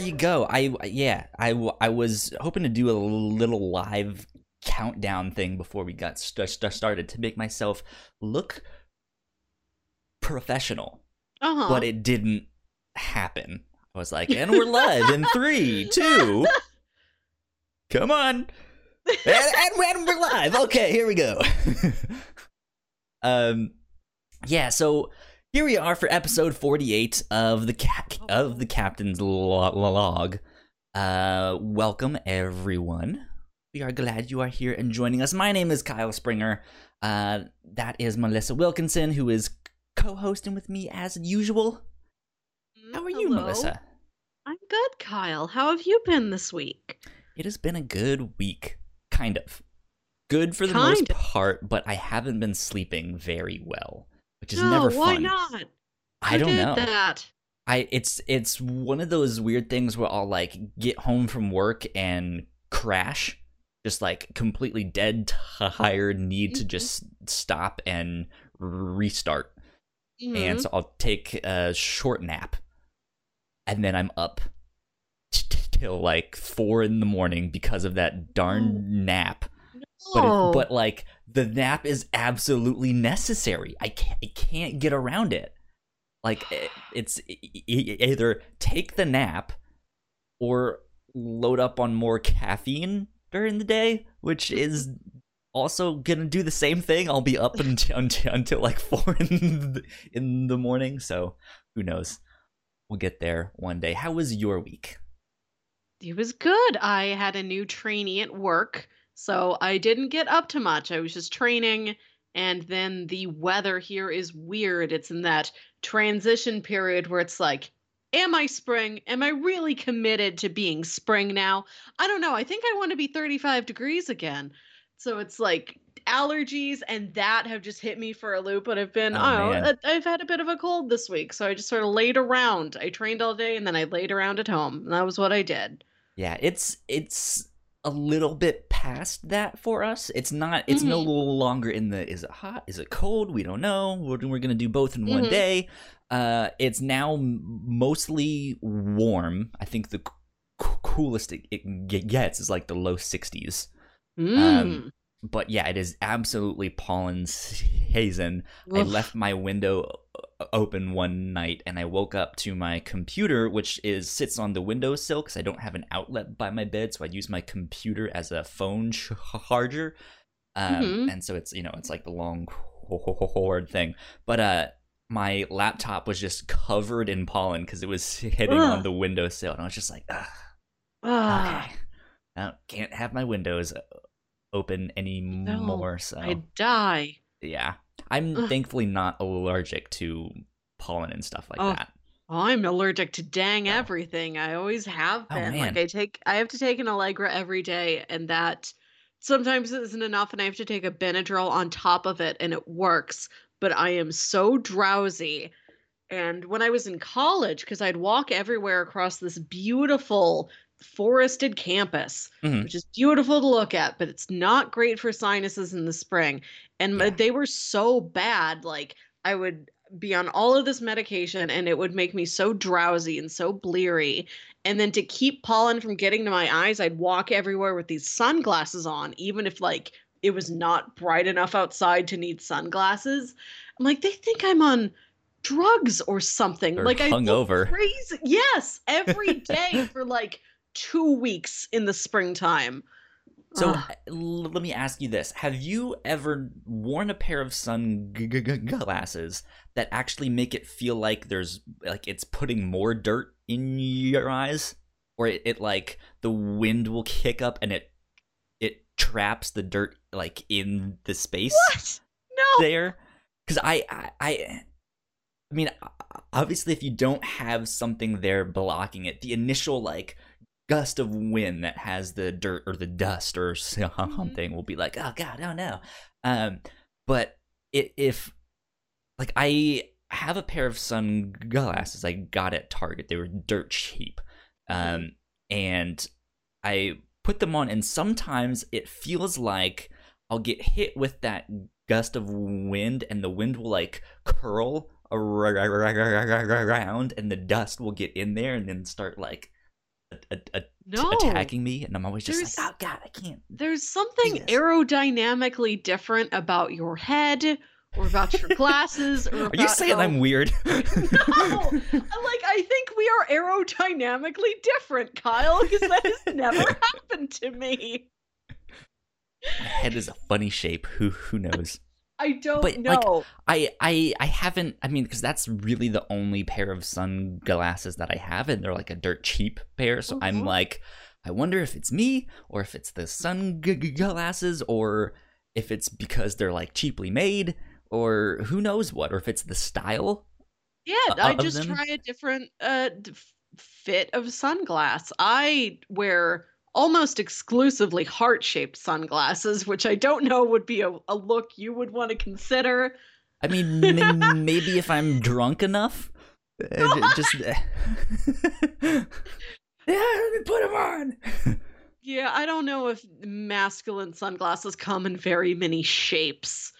you go. I yeah, I I was hoping to do a little live countdown thing before we got st- st- started to make myself look professional, Uh-huh. but it didn't happen. I was like, and we're live in three, two. Come on, and, and, and we're live. Okay, here we go. um, yeah. So here we are for episode forty-eight of the ca- of the captain's lo- log. Uh, welcome everyone. We are glad you are here and joining us. My name is Kyle Springer. Uh, that is Melissa Wilkinson, who is co-hosting with me as usual. How are you, Hello. Melissa? I'm good, Kyle. How have you been this week? It has been a good week, kind of. Good for the Kind most of. part, but I haven't been sleeping very well, which is no, never why fun. not? I Who don't know. that. I it's it's one of those weird things where I'll like get home from work and crash, just like completely dead tired, need to Mhm. just stop and restart. Mhm. And so I'll take a short nap, and then I'm up t- t- till like four in the morning because of that darn nap. But Oh. it, but like the nap is absolutely necessary. I can't I can't get around it. Like it, it's either take the nap or load up on more caffeine during the day, which is also gonna do the same thing. I'll be up until until, until like four in the, in the morning. So who knows? We'll get there one day. How was your week? It was good. I had a new trainee at work, so I didn't get up to much. I was just training, and then the weather here is weird. It's in that transition period where it's like, am I spring? Am I really committed to being spring now? I don't know. I think I want to be 35 degrees again. So it's like allergies and that have just hit me for a loop, but I've been, Oh, I don't man. know, I- I've had a bit of a cold this week, so I just sort of laid around. I trained all day and then I laid around at home, and that was what I did. Yeah, it's it's a little bit past that for us. It's not. It's no Mhm. longer in the. Is it hot? Is it cold? We don't know. We're, we're gonna do both in one Mhm. day. Uh, it's now mostly warm. I think the c- coolest it, it gets is like the low sixties. Mm. Um, But yeah, it is absolutely pollen season. I left my window open one night and I woke up to my computer, which is sits on the windowsill because I don't have an outlet by my bed, so I use my computer as a phone charger. Um, Mhm. And so it's you know it's like the long cord thing, but uh, my laptop was just covered in pollen because it was hitting on Ugh. the windowsill, and I was just like, Ugh, Ah, okay, I can't have my windows open anymore. so I die. yeah. I'm Ugh. thankfully not allergic to pollen and stuff like Oh, that. Oh, I'm allergic to dang Oh. everything. I always have Oh, been. man. Like I take I have to take an Allegra every day and that sometimes isn't enough and I have to take a Benadryl on top of it and it works, but I am so drowsy. And when I was in college cuz I'd walk everywhere across this beautiful forested campus, Mhm. which is beautiful to look at, but it's not great for sinuses in the spring. And Yeah. they were so bad like I would be on all of this medication and it would make me so drowsy and so bleary. And then to keep pollen from getting to my eyes, I'd walk everywhere with these sunglasses on, even if like it was not bright enough outside to need sunglasses. I'm like, they think I'm on drugs or something. Or like I hungover. crazy. Yes, every day for like two weeks in the springtime. So uh, l- let me ask you this: Have you ever worn a pair of sunglasses that actually make it feel like there's like it's putting more dirt in your eyes, or it, it like the wind will kick up and it it traps the dirt like in the space? what? No. there because I, I i i mean obviously if you don't have something there blocking it the initial like gust of wind that has the dirt or the dust or something will be like oh god oh no. Um but it, if like i have a pair of sunglasses i got at target. They were dirt cheap. Um and i put them on and sometimes it feels like I'll get hit with that gust of wind and the wind will like curl around and the dust will get in there and then start like a, a, No. attacking me, and I'm always just There's- like, oh god, I can't. There's something aerodynamically different about your head or about your glasses or Are you saying how- I'm weird? No, like I think we are aerodynamically different, Kyle, because that has never happened to me. My head is a funny shape. Who who knows? I don't But, like. I I I haven't. I mean, because that's really the only pair of sunglasses that I have, and they're like a dirt cheap pair. So I'm Mhm. like, I wonder if it's me, or if it's the sunglasses, or if it's because they're like cheaply made, or who knows what, or if it's the style. yeah, I just them? try a different uh fit of sunglass. I wear almost exclusively heart-shaped sunglasses, which I don't know would be a, a look you would want to consider. I mean, m- maybe if I'm drunk enough, uh, just. yeah, let me put them on. Yeah, I don't know if masculine sunglasses come in very many shapes.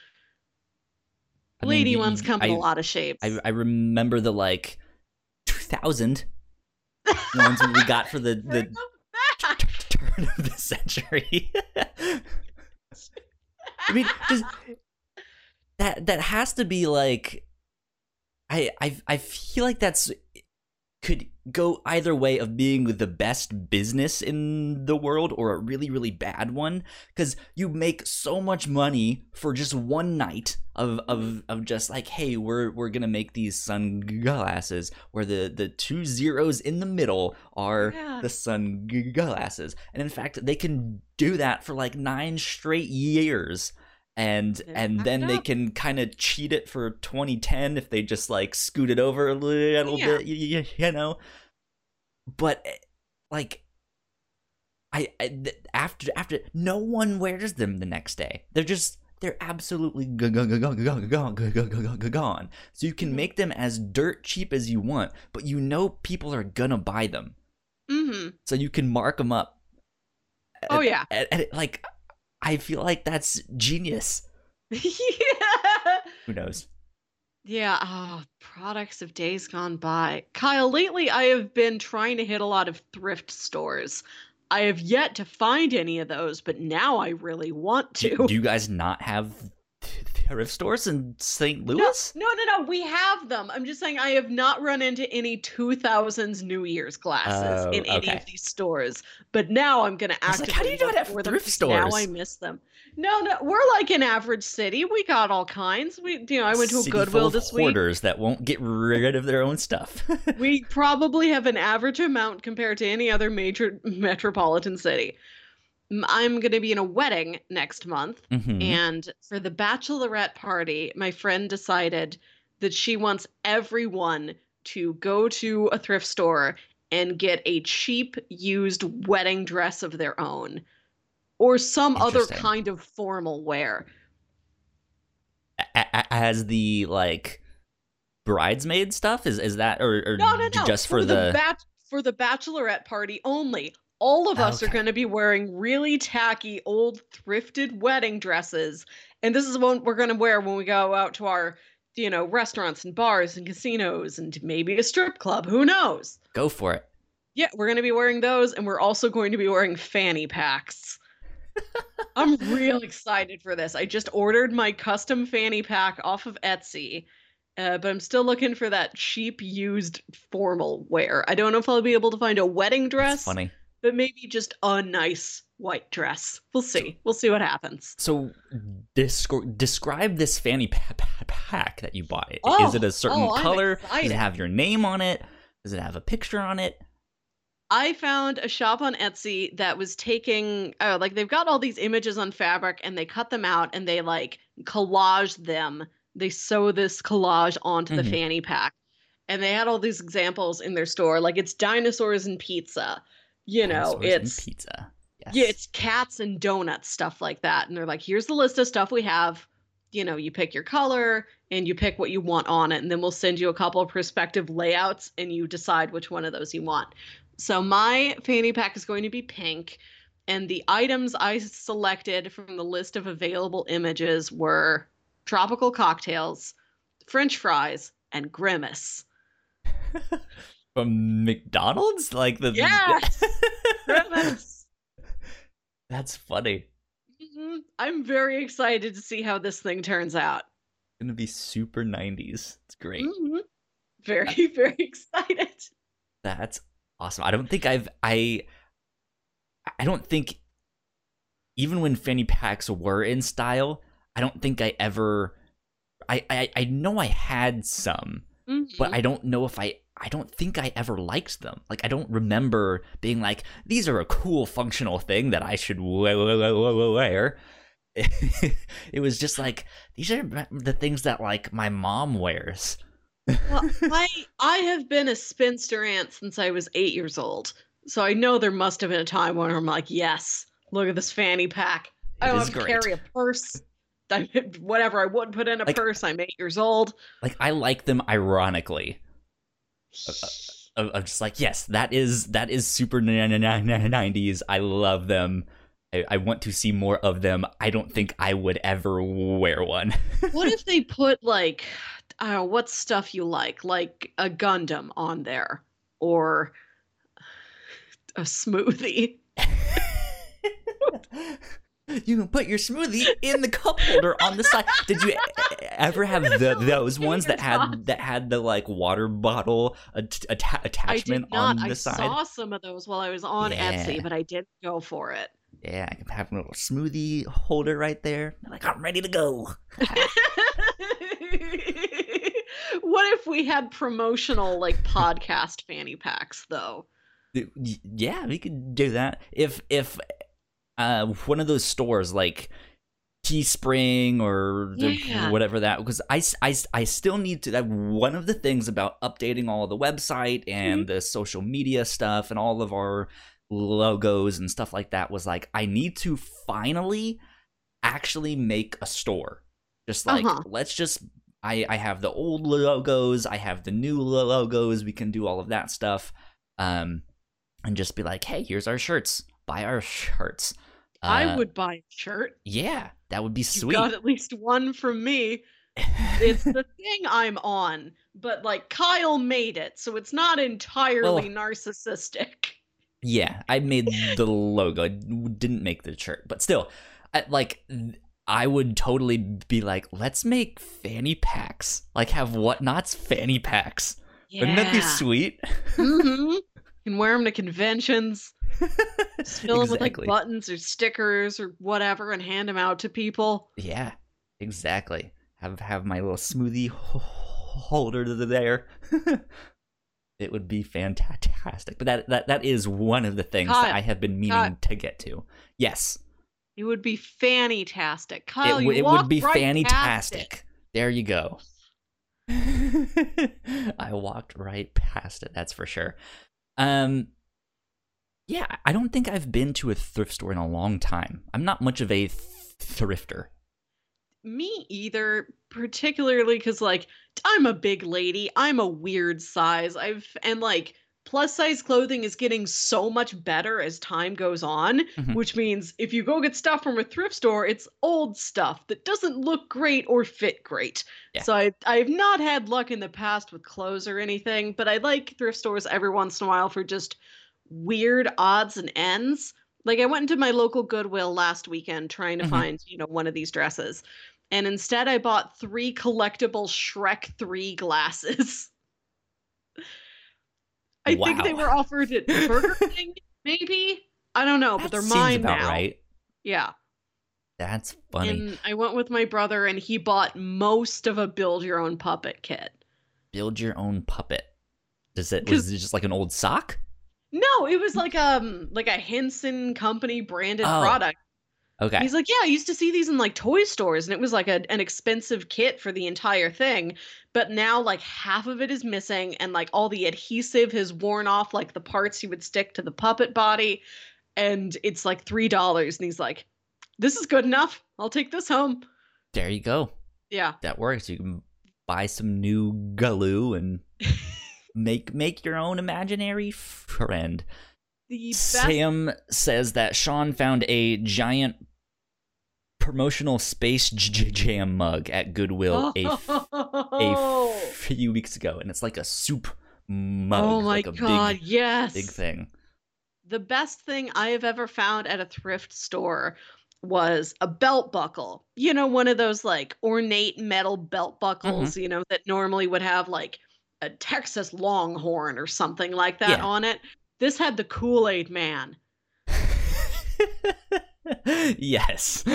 I mean, Lady ones come in a lot of shapes. I, I remember the like 2000 ones we got for the, the. of the century. I mean, just that that has to be like, I I I feel like that's could go either way of being the best business in the world or a really really bad one because you make so much money for just one night of of of just like hey we're we're gonna make these sunglasses where the the two zeros in the middle are Yeah. the sunglasses and in fact they can do that for like nine straight years and and then they can kind of cheat it for 2010 if they just like scoot it over a little yeah. bit you, you, know but like I, I after after no one wears them the next day they're just they're absolutely gone, gone, gone, gone. So you can make them as dirt cheap as you want, but you know people are gonna buy them. Mm-hmm. So you can mark them up. Oh yeah. At, at, at, like i feel like that's genius yeah. who knows Yeah, oh, products of days gone by. Kyle, lately I have been trying to hit a lot of thrift stores. I have yet to find any of those, but now I really want do, to. do you guys not have thrift stores in st louis no, no, no. We have them. I'm just saying I have not run into any 2000s New Year's glasses Oh, in any of these stores. But now I'm going to actively like, how do you not have thrift 'cause Now stores? I miss them. No, no, we're like an average city. We got all kinds. We, you know, I went to a City Goodwill this week. hoarders that won't get rid of their own stuff We probably have an average amount compared to any other major metropolitan city. I'm going to be in a wedding next month. Mhm. And for the bachelorette party, my friend decided that she wants everyone to go to a thrift store and get a cheap used wedding dress of their own or some other kind of formal wear. As the like bridesmaid stuff is is that or, or No, no, no. just for, the, the, bach- for the bachelorette party only. All of us are going to be wearing really tacky old thrifted wedding dresses, and this is what we're going to wear when we go out to our, you know, restaurants and bars and casinos and maybe a strip club. Who knows? go for it Yeah, we're going to be wearing those, and we're also going to be wearing fanny packs. I'm real excited for this. I just ordered my custom fanny pack off of Etsy, uh, but I'm still looking for that cheap used formal wear. I don't know if I'll be able to find a wedding That's dress, funny but maybe just a nice white dress. We'll see. We'll see what happens. so descri- describe this fanny pa- pa- pack that you bought is Oh, it a certain oh, color does it have your name on it does it have a picture on it I found a shop on Etsy that was taking uh, like they've got all these images on fabric and they cut them out and they like collage them. They sew this collage onto the Mhm. fanny pack. And they had all these examples in their store like it's dinosaurs and pizza. You know, it's pizza yes yeah, it's cats and donuts stuff like that. And they're like, here's the list of stuff we have. You know, you pick your color and you pick what you want on it, and then we'll send you a couple of perspective layouts and you decide which one of those you want. So my fanny pack is going to be pink, and the items I selected from the list of available images were tropical cocktails, French fries, and grimace. from McDonald's? Like the Yes! Grimace. That's funny. Mhm. I'm very excited to see how this thing turns out. gonna be super 90s. It's great. Mhm. Very, very excited. That's awesome. I don't think I've I I don't think even when fanny packs were in style, I don't think I ever I I, I know I had some, but Mhm. I don't know if I I don't think I ever liked them. Like I don't remember being like these are a cool functional thing that I should wear. it was just like these are the things that like my mom wears. Well, I I have been a spinster aunt since I was eight years old, so I know there must have been a time when I'm like, yes, look at this fanny pack. I don't have to great. carry a purse. I, whatever I would put in a Like- purse, I'm eight years old. Like I like them ironically. Of just like yes that is that is super 90s i love them. I, I want to see more of them. I don't think i would ever wear one. What if they put like, I what stuff you like, like a Gundam on there, or a smoothie? you can put your smoothie in the cup holder on the side did you ever have the, those ones that had that had the like water bottle at- I attachment on the I side I saw some of those while I was on Yeah. Etsy, but I didn't go for it. yeah i can have a little smoothie holder right there like i'm ready to go what if we had promotional like podcast fanny packs though? Yeah, we could do that. If if uh one of those stores like Teespring or Yeah. whatever that because I, I, I still need to that one of the things about updating all the website and the social media stuff and all of our logos and stuff like that was like I need to finally actually make a store. Just like Uh-huh. let's just I I have the old logos, I have the new logos, we can do all of that stuff. Um and just be like, "Hey, here's our shirts. Buy our shirts." I Uh, would buy a shirt. Yeah, that would be You sweet. got at least one from me. It's the thing I'm on, but like Kyle made it, so it's not entirely narcissistic. yeah, I made the logo. I didn't make the shirt, but still, I, like I would totally be like, "Let's make fanny packs. Like have Whatnauts fanny packs. Wouldn't that be sweet?" hmm Can wear them to conventions. Just fill them with like buttons or stickers or whatever, and hand them out to people. Yeah, exactly. Have have my little smoothie holder there. it would be fantastic. But that that that is one of the things that I have been meaning Kyle. to get to. Yes, It would be fanny-tastic. Kyle, it, you w- it would be right it. There you go. I walked right past it. That's for sure. Um, yeah, I don't think I've been to a thrift store in a long time. I'm not much of a th- thrifter. Me either, particularly because like I'm a big lady. I'm a weird size. I've and like plus size clothing is getting so much better as time goes on, Mhm. which means if you go get stuff from a thrift store, it's old stuff that doesn't look great or fit great. Yeah. So I I've not had luck in the past with clothes or anything, but I like thrift stores every once in a while for just weird odds and ends. Like I went into my local Goodwill last weekend trying to Mhm. find, you know, one of these dresses. And instead I bought three collectible Shrek 3 glasses. I think they were offered at Burger King, maybe. I don't know, but they're seems mine about now. right. Yeah. That's funny. And I went with my brother and he bought most of a build your own puppet kit. Build your own puppet. Does it was it just like an old sock? No, it was like um like a Henson company branded Oh, product. Okay. He's like, yeah, I used to see these in like toy stores, and it was like a, an expensive kit for the entire thing. But now, like half of it is missing, and like all the adhesive has worn off, like the parts you would stick to the puppet body, and it's like three dollars. And he's like, "This is good enough. I'll take this home." there you go. Yeah, That works. You can buy some new glue and make make your own imaginary friend. Sam says that Sean found a giant promotional Space Jam mug at Goodwill a, f- a few weeks ago, and it's like a soup mug. oh my like a god, big, yes. big thing. The best thing I have ever found at a thrift store was a belt buckle. You know, one of those like ornate metal belt mm-hmm. buckles, you know, that normally would have like a Texas Longhorn or something like that Yeah. on it. This had the Kool Aid Man. yes.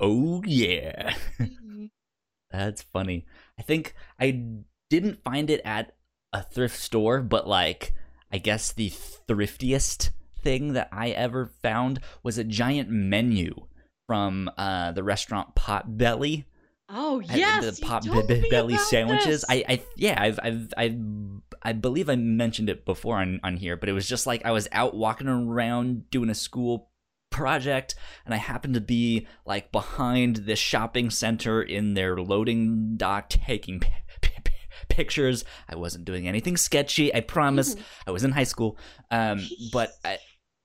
oh yeah. That's funny. I think I didn't find it at a thrift store, but like I guess the thriftiest thing that I ever found was a giant menu from uh, the restaurant Potbelly. Oh I- yes, the pot told be- me belly sandwiches. this. I, I, yeah, I've, I've, I, I believe I mentioned it before on on here, but it was just like I was out walking around doing a school project, and I happened to be like behind this shopping center in their loading dock taking. P- p- p- pictures i wasn't doing anything sketchy i promise Mhm. i was in high school um but I,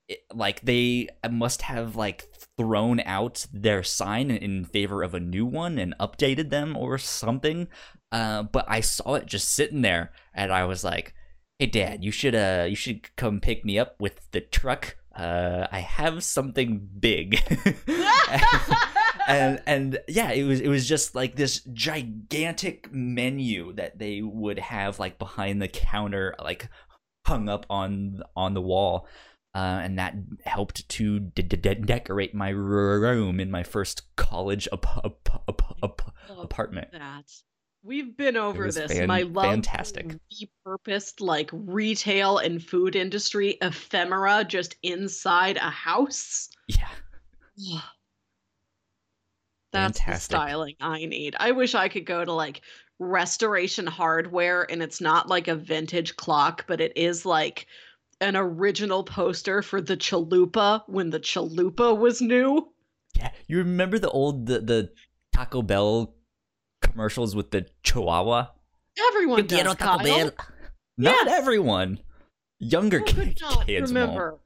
it, like they must have like thrown out their sign in favor of a new one and updated them or something. Uh, but i saw it just sitting there and i was like hey dad you should uh you should come pick me up with the truck. Uh i have something big. And and yeah it was it was just like this gigantic menu that they would have like behind the counter like hung up on on the wall uh, and that helped to de- de- de- decorate my room in my first college ap- ap- ap- ap- apartment that. We've been over this. fan- My love fantastic. repurposed like retail and food industry ephemera just inside a house. yeah That's Fantastic. the styling I need. I wish I could go to like restoration hardware and it's not like a vintage clock, but it is like an original poster for the Chalupa when the Chalupa was new. yeah you remember the old the, the taco bell commercials with the chihuahua Everyone Yo quiero does, Taco Bell. Not Yes. everyone. Younger oh, Who ki- could not kids won't. remember?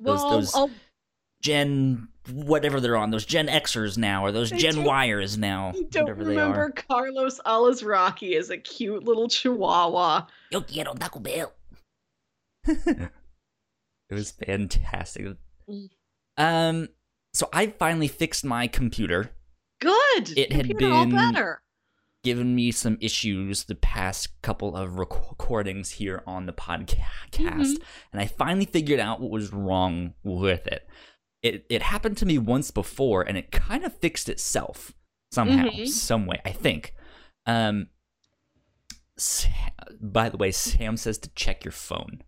Those- well, those- I'll Gen whatever they're on, those Gen Xers now, or those They Gen Yers now, I don't remember Carlos Alazraki as a cute little chihuahua. Yo quiero Taco Bell. it was fantastic. Um, so I finally fixed my computer. Good. It had Computer all been- better. Given me some issues the past couple of rec- recordings here on the podcast, Mhm. and I finally figured out what was wrong with it. It it happened to me once before, and it kind of fixed itself somehow, Mhm. some way. I think. Um. Sa- by the way, Sam says to check your phone.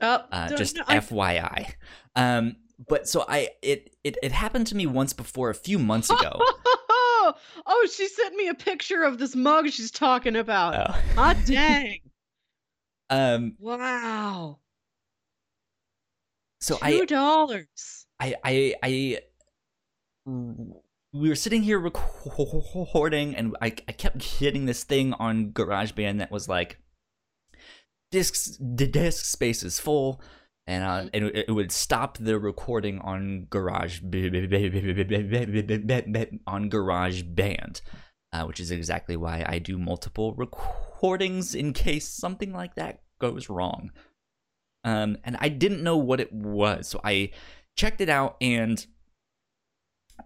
Oh, Uh, just I- FYI. Um. But so I it, it it happened to me once before a few months ago. oh, she sent me a picture of this mug she's talking about. Oh. Hot dang. um. Wow. So Two I dollars. I I I we were sitting here recording and I I kept hitting this thing on GarageBand that was like disks the disk space is full and uh, and it, it would stop the recording on Garage on GarageBand, uh, which is exactly why I do multiple recordings in case something like that goes wrong. Um, and I didn't know what it was, so I checked it out and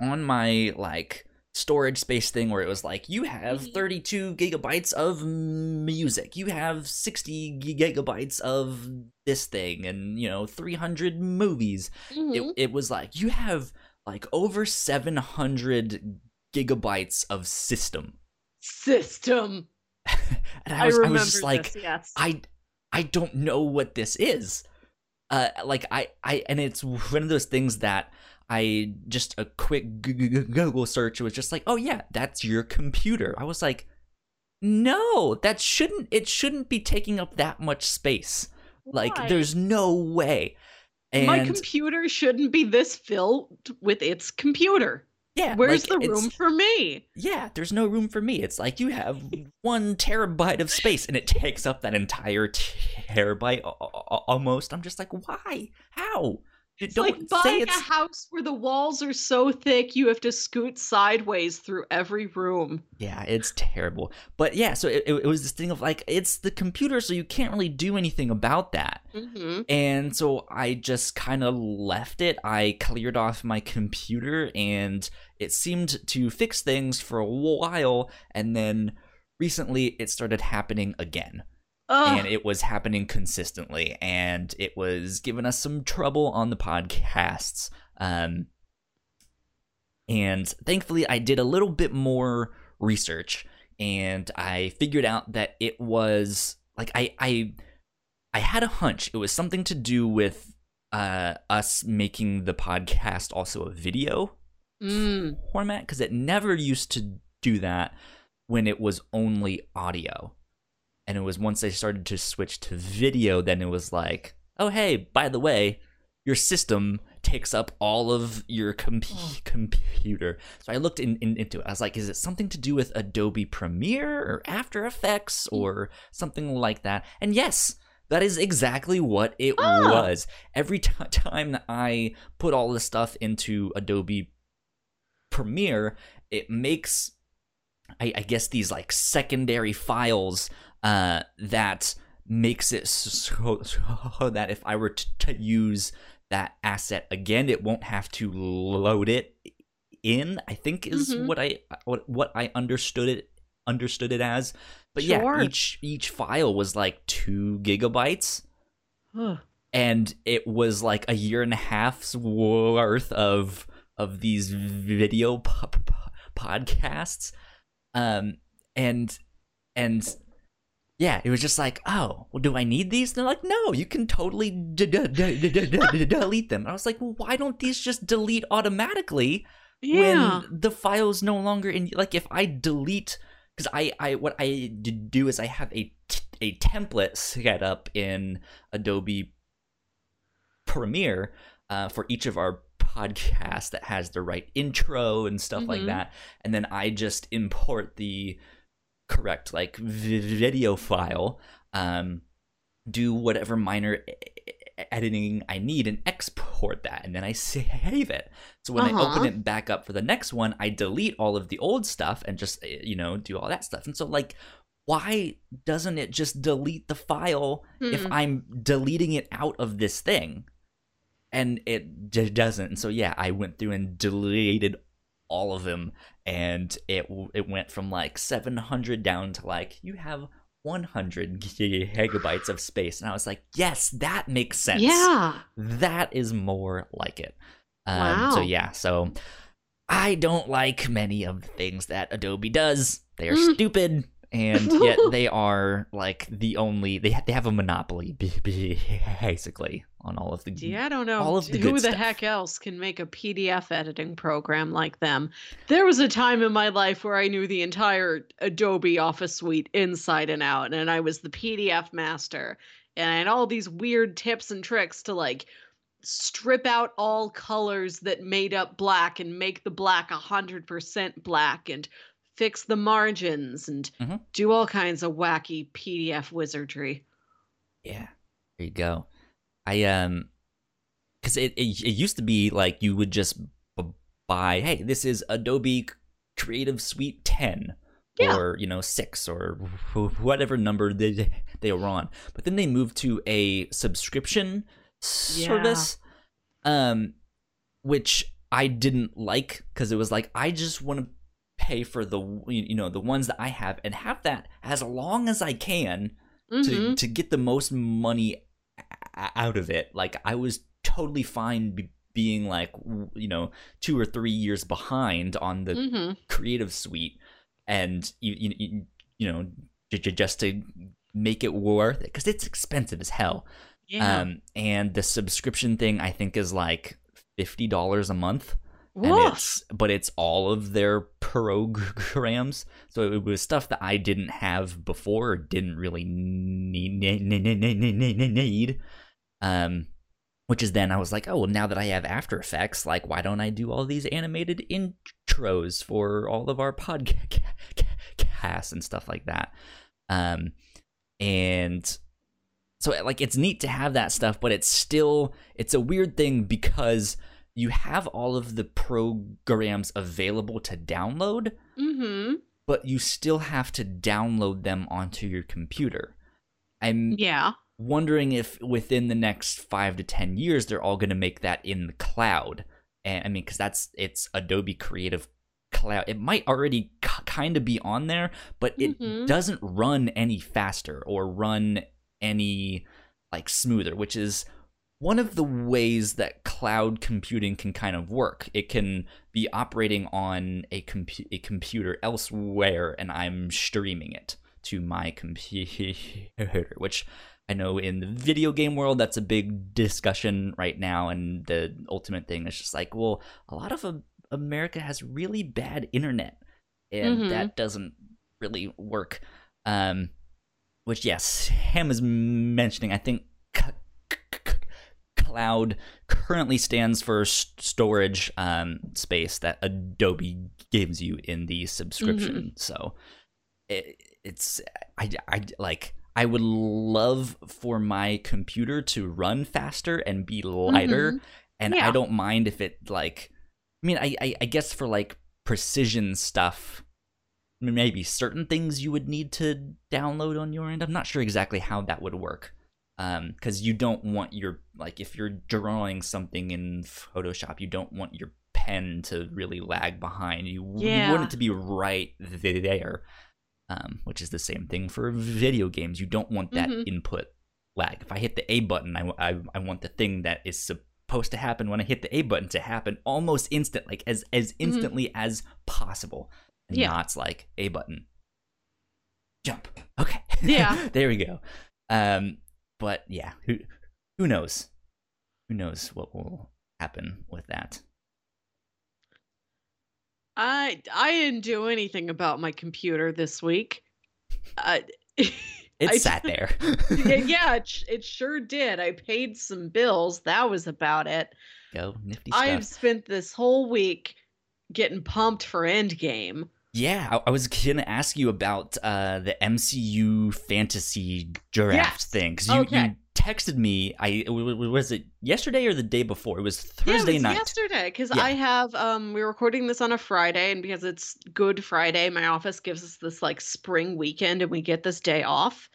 on my like storage space thing where it was like you have Mhm. 32 gigabytes of music you have 60 gigabytes of this thing and you know 300 movies Mhm. it, it was like you have like over 700 gigabytes of system System. and I, i was, I remember was just like this, yes. I I don't know what this is. Uh, like I I and it's one of those things that I just a quick Google search it was just like, oh yeah, that's your computer. I was like, no, that shouldn't. It shouldn't be taking up that much space. Like, Why? there's no way. And My computer shouldn't be this filled with its computer. yeah, Where's like, the room for me? yeah, there's no room for me. It's like you have one terabyte of space and it takes up that entire terabyte almost. I'm just like, why? How? It's don't like say buying it's a house where the walls are so thick you have to scoot sideways through every room. Yeah, it's terrible. But yeah, so it, it was this thing of like, it's the computer, so you can't really do anything about that. Mm-hmm. And so I just kind of left it. I cleared off my computer and it seemed to fix things for a while. And then recently it started happening again. And it was happening consistently. And it was giving us some trouble on the podcasts. Um, and thankfully, I did a little bit more research and I figured out that it was like I I I had a hunch it was something to do with uh us making the podcast also a video Mm. format because it never used to do that when it was only audio. And it was once they started to switch to video, then it was like, oh, hey, by the way, your system takes up all of your com- computer. So I looked in, in, into it. I was like, is it something to do with Adobe Premiere or After Effects or something like that? And yes, that is exactly what it Ah. was. Every t- time that I put all this stuff into Adobe Premiere, it makes, I, I guess, these like secondary files uh, that makes it so, so that if I were to, to use that asset again, it won't have to load it in. I think is Mhm. what I what what I understood it understood it as. But Sure. yeah, each each file was like two gigabytes Ugh. and it was like a year and a half's worth of of these video po- po- podcasts um and and yeah it was just like oh well do i need these and they're like no you can totally d- d- d- delete them and i was like well why don't these just delete automatically Yeah. when the file's no longer in like if i delete because i i what I do is i have a t- a template set up in adobe premiere uh, for each of our podcasts that has the right intro and stuff like Mhm. that and then i just import the correct like v- video file um do whatever minor editing I need and export that, and then I save it. So when I Uh-huh. open it back up for the next one, I delete all of the old stuff and just eh, you know do all that stuff. And so like, why doesn't it just delete the file if Hmm. I'm deleting it out of this thing? And it j- doesn't. And so yeah, I went through and deleted all of them, and it it went from like 700 down to like you have 100 gigabytes of space. And i was like yes that makes sense. Yeah. that is more like it. Um, so yeah so i don't like many of the things that adobe does. They are Mm. stupid and yet they are like the only they, they have a monopoly basically on all of the yeah I don't know all of the who the stuff. heck else can make a PDF editing program like them. There was a time in my life where I knew the entire Adobe Office suite inside and out, and I was the PDF master. And I had all these weird tips and tricks to like strip out all colors that made up black and make the black 100% black and fix the margins and Mhm. do all kinds of wacky PDF wizardry. Yeah, there you go. I um, because it, it it used to be like you would just b- buy, hey, this is Adobe Creative Suite ten, Yeah. or you know six, or whatever number they they were on. But then they moved to a subscription service, um, which I didn't like because it was like I just want to pay for the you know the ones that I have and have that as long as I can to Mhm. to get the most money out of it. Like I was totally fine be, being like you know two or three years behind on the Mhm. creative suite, and you you, you, you know j- j- just to make it worth it because it's expensive as hell. Yeah. Um, and the subscription thing I think is like fifty dollars a month. It's but it's all of their programs. So it was stuff that i didn't have before or didn't really need, need. Um which is then i was like oh well now that i have after effects like why don't i do all these animated intros for all of our podcasts and stuff like that? Um and so like it's neat to have that stuff, but it's still it's a weird thing because you have all of the programs available to download, Mm-hmm. but you still have to download them onto your computer. I'm Yeah. wondering if within the next five to ten years they're all going to make that in the cloud. And I mean, because that's it's Adobe Creative Cloud. It might already k- kind of be on there, but it Mhm. doesn't run any faster or run any like smoother, which is one of the ways that cloud computing can kind of work. It can be operating on a, compu- a computer elsewhere, and I'm streaming it to my computer, which I know in the video game world that's a big discussion right now. And the ultimate thing is just like, well, a lot of America has really bad internet, and Mhm. that doesn't really work. Um, which yes, Ham is mentioning. I think cloud currently stands for storage um, space that Adobe gives you in the subscription. So it, it's I, I like I would love for my computer to run faster and be lighter, and I don't mind if it like. I mean, I, I I guess for like precision stuff, maybe certain things you would need to download on your end. I'm not sure exactly how that would work. Um, because you don't want your like if you're drawing something in Photoshop, you don't want your pen to really lag behind. You, you want it to be right there. Um, which is the same thing for video games. You don't want that Mhm. input lag. If I hit the A button, I, I, I want the thing that is supposed to happen when I hit the A button to happen almost instant, like as as instantly as possible. And Yeah. not like A button, jump. Okay. Yeah. there we go. Um, but yeah, who who knows? Who knows what will happen with that? I I didn't do anything about my computer this week. Uh, It I sat there. yeah, it, it sure did. I paid some bills. That was about it. Go nifty stuff. I've spent this whole week getting pumped for Endgame. Yeah, I, I was gonna ask you about uh, the MCU fantasy draft Yes. thing because you, Okay. you texted me. I was it yesterday or the day before? It was Yeah, it Thursday was night. yesterday because Yeah. I have um we're recording this on a Friday and because it's Good Friday, my office gives us this like spring weekend and we get this day off.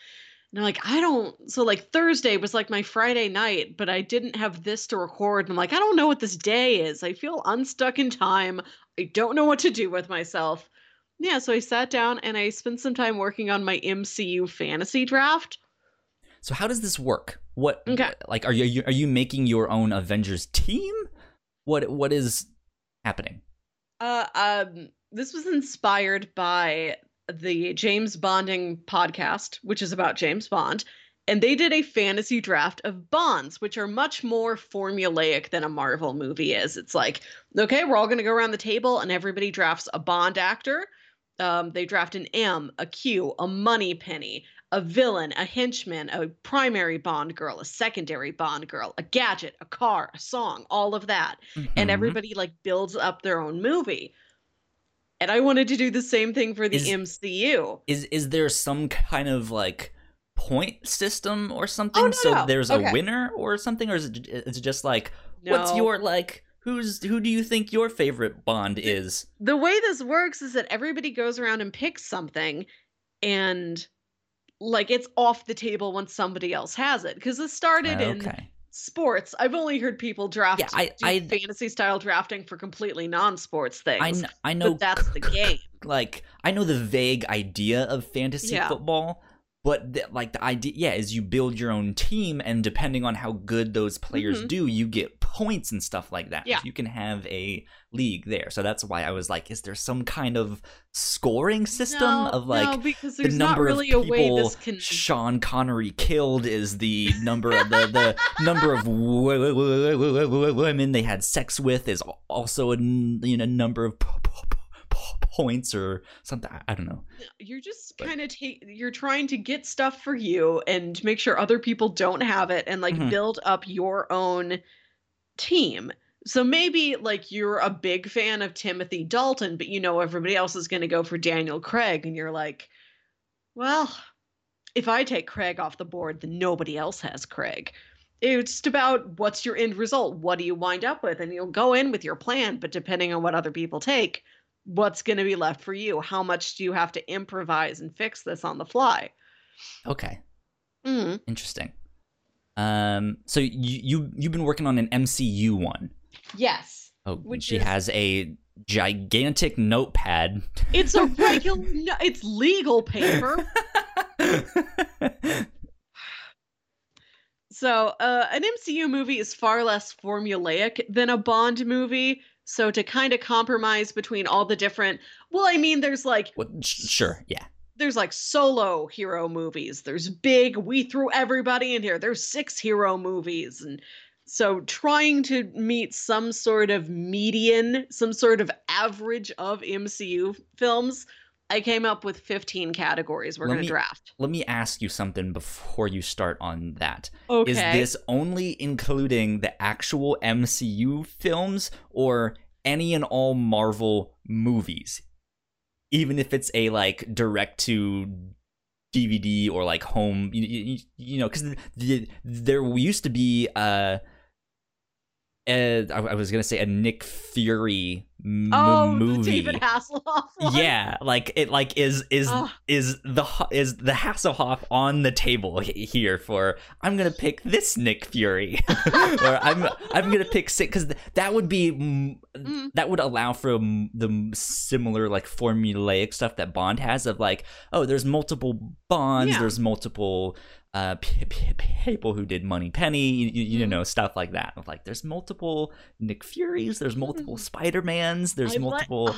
And I'm like, I don't so like Thursday was like my Friday night, but I didn't have this to record. And I'm like, I don't know what this day is. I feel unstuck in time. I don't know what to do with myself. Yeah, so I sat down and I spent some time working on my MCU fantasy draft. So how does this work? What Okay. like are you are you making your own Avengers team? What what is happening? Uh, um, this was inspired by the James Bonding podcast, which is about James Bond, and they did a fantasy draft of Bonds, which are much more formulaic than a Marvel movie is. It's like, okay, we're all going to go around the table, and everybody drafts a Bond actor. Um, they draft an M, a Q, a Moneypenny, a villain, a henchman, a primary Bond girl, a secondary Bond girl, a gadget, a car, a song, all of that and Mhm. everybody like builds up their own movie. And I wanted to do the same thing for the Is- MCU. is is there some kind of like point system or something? Oh, no, so no. there's Okay. a winner or something, or is it is it just like No. what's your like who's who do you think your favorite Bond is? the way this works is that everybody goes around and picks something and like it's off the table once somebody else has it because this started in Okay. sports i've only heard people draft Yeah, I- I- fantasy style drafting for completely non-sports things I kn- I know but that's the game like I know the vague idea of fantasy Yeah. football, but the, like the idea, yeah, is you build your own team, and depending on how good those players Mhm. do, you get points and stuff like that. Yeah. you can have a league there. So that's why I was like, is there some kind of scoring system no, of like no, because the number really of a way people this can Sean Connery killed is the number of the, the number of women they had sex with is also a you know number of points or something. I- I don't know. you're just kind of take you're trying to get stuff for you and make sure other people don't have it and like Mhm. build up your own team so maybe like you're a big fan of timothy dalton but you know everybody else is going to go for daniel craig and you're like well if I take Craig off the board, then nobody else has Craig. It's just about what's your end result? What do you wind up with? And you'll go in with your plan, but depending on what other people take, what's going to be left for you? How much do you have to improvise and fix this on the fly? Okay. Mm. Interesting. Um, so you you you've been working on an MCU one. Yes. Oh, Which she is- has a gigantic notepad. It's a regular, no, it's legal paper. So, uh, an MCU movie is far less formulaic than a Bond movie. So, to kind of compromise between all the different, well, I mean, there's like Well, sure, yeah. there's like solo hero movies. There's big, we threw everybody in here. There's six hero movies, and so trying to meet some sort of median, some sort of average of MCU films, I came up with 15 categories we're going to draft. Let me ask you something before you start on that. Okay. Is this only including the actual MCU films or any and all Marvel movies? Even if it's a like direct to DVD or like home, you, you, you know, because the, there used to be uh, uh, I, I was gonna say a Nick Fury m- oh, movie. the David Hasselhoff one? Yeah, like it like is is is the is the Hasselhoff on the table here for I'm gonna pick this Nick Fury or I'm I'm gonna pick six because that would be mm, that would allow for the similar like formulaic stuff that Bond has of like oh there's multiple Bonds Yeah. there's multiple uh p- p- people who did Moneypenny you, you Mhm. know stuff like that like there's multiple Nick Furies there's multiple Mm. Spider Mans there's like- multiple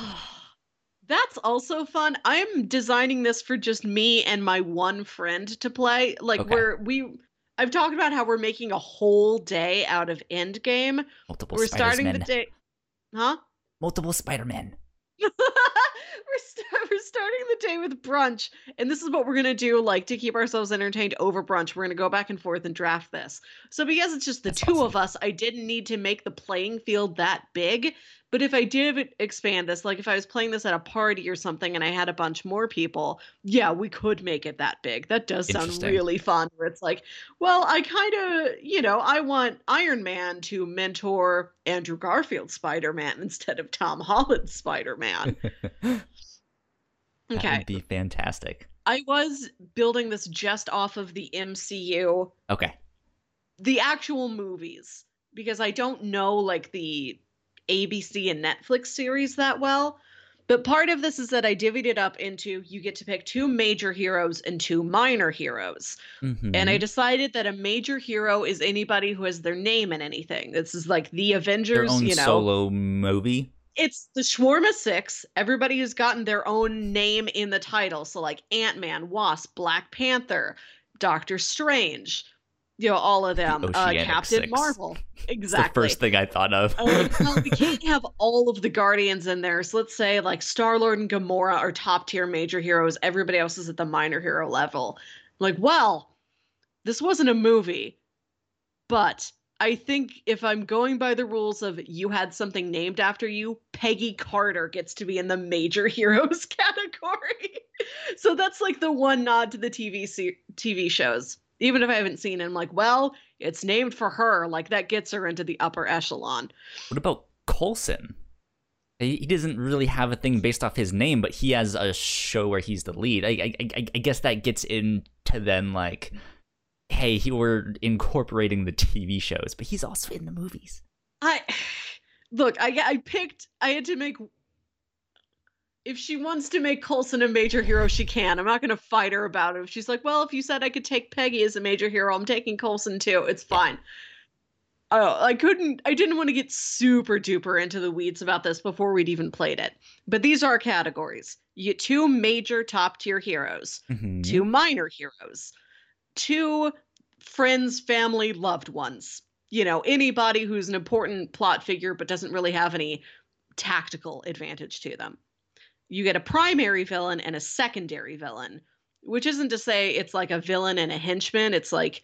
That's also fun. I'm designing this for just me and my one friend to play. Like Okay. we're we I've talked about how we're making a whole day out of Endgame. multiple we're Spider-Man. starting the day Huh? multiple Spider-Man. we're, st- we're starting the day with brunch and this is what we're going to do like to keep ourselves entertained over brunch we're going to go back and forth and draft this so because it's just the That's two awesome. of us i didn't need to make the playing field that big but if i did expand this like if i was playing this at a party or something and i had a bunch more people yeah we could make it that big that does sound really fun where it's like well i kind of you know i want iron man to mentor andrew garfield spider-man instead of tom holland spider-man That Okay. would be fantastic. I was building this just off of the MCU, Okay. the actual movies, because I don't know like the ABC and Netflix series that well. But part of this is that I divvied it up into you get to pick two major heroes and two minor heroes. Mhm. And I decided that a major hero is anybody who has their name in anything. This is like the Avengers, you know. solo movie. it's the Shawarma Six. Everybody who's gotten their own name in the title. So like Ant Man, Wasp, Black Panther, Doctor Strange, you know, all of them. Uh, Captain Six. Marvel. Exactly. the first thing I thought of. I'm well, we can't have all of the Guardians in there. So let's say like Star Lord and Gamora are top tier major heroes. Everybody else is at the minor hero level. I'm like, well, this wasn't a movie, but I think if I'm going by the rules of you had something named after you, Peggy Carter gets to be in the major heroes category. so that's like the one nod to the TV se- TV shows. Even if I haven't seen it, I'm like, well, it's named for her. Like that gets her into the upper echelon. What about Coulson? He he doesn't really have a thing based off his name, but he has a show where he's the lead. I I, I, I guess that gets into then like, hey, he, we're incorporating the TV shows, but he's also in the movies. I look, I I picked I had to make if she wants to make Coulson a major hero, she can. I'm not gonna fight her about it. If she's like, well, if you said I could take Peggy as a major hero, I'm taking Coulson too. It's fine. Oh, I couldn't I didn't want to get super duper into the weeds about this before we'd even played it. But these are categories. You get two major top tier heroes Mhm. two minor heroes, two friends, family, loved ones. You know, anybody who's an important plot figure but doesn't really have any tactical advantage to them. You get a primary villain and a secondary villain, which isn't to say it's like a villain and a henchman. It's like,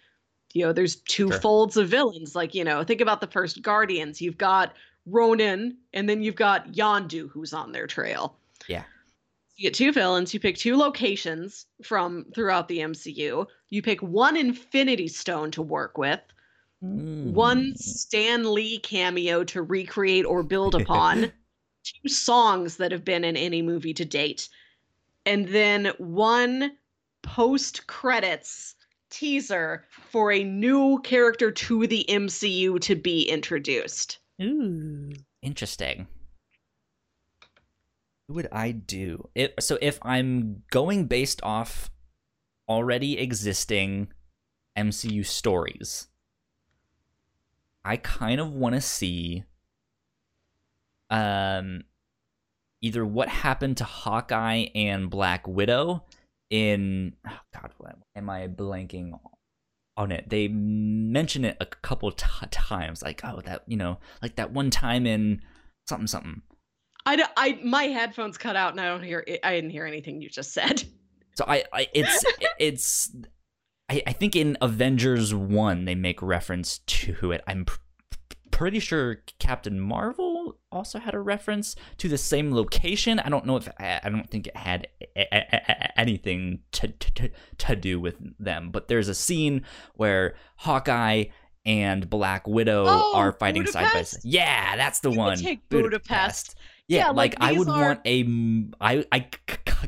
you know, there's two Sure. folds of villains. Like, you know, think about the first Guardians. You've got Ronan, and then you've got Yondu, who's on their trail. Yeah. You get two villains. You pick two locations from throughout the MCU. You pick one Infinity Stone to work with, one Mm. Stan Lee cameo to recreate or build upon, two songs that have been in any movie to date, and then one post credits teaser for a new character to the MCU to be introduced. Ooh, interesting. Who would I do? It, so if I'm going based off already existing MCU stories, I kind of want to see um either what happened to Hawkeye and Black Widow in oh God, what am I blanking on it? They mention it a couple t- times, like oh that you know, like that one time in something something. I, I my headphones cut out and I don't hear I didn't hear anything you just said. So I, I it's it's I, I think in Avengers one they make reference to it. I'm pr- pretty sure Captain Marvel also had a reference to the same location. I don't know if I don't think it had a- a- a- anything to, to to do with them, but there's a scene where Hawkeye and Black Widow Oh, are fighting side by side. Yeah, that's the You one. take Budapest. Yeah, Yeah, like, like, I would are- want a I I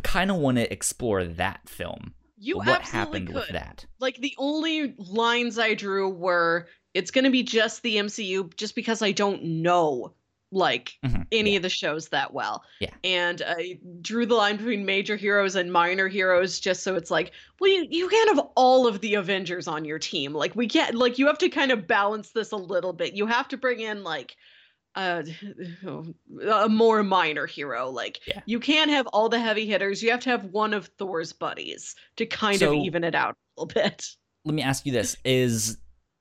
kind of want to explore that film. You what absolutely happened could. with that? Like the only lines I drew were it's going to be just the MCU just because I don't know like Mhm, any yeah. of the shows that well. Yeah. And I drew the line between major heroes and minor heroes just so it's like, well you you can't have all of the Avengers on your team. Like we can't like you have to kind of balance this a little bit. You have to bring in like uh, a more minor hero. Like Yeah. you can't have all the heavy hitters. You have to have one of Thor's buddies to kind So- of even it out a little bit. Let me ask you this: Is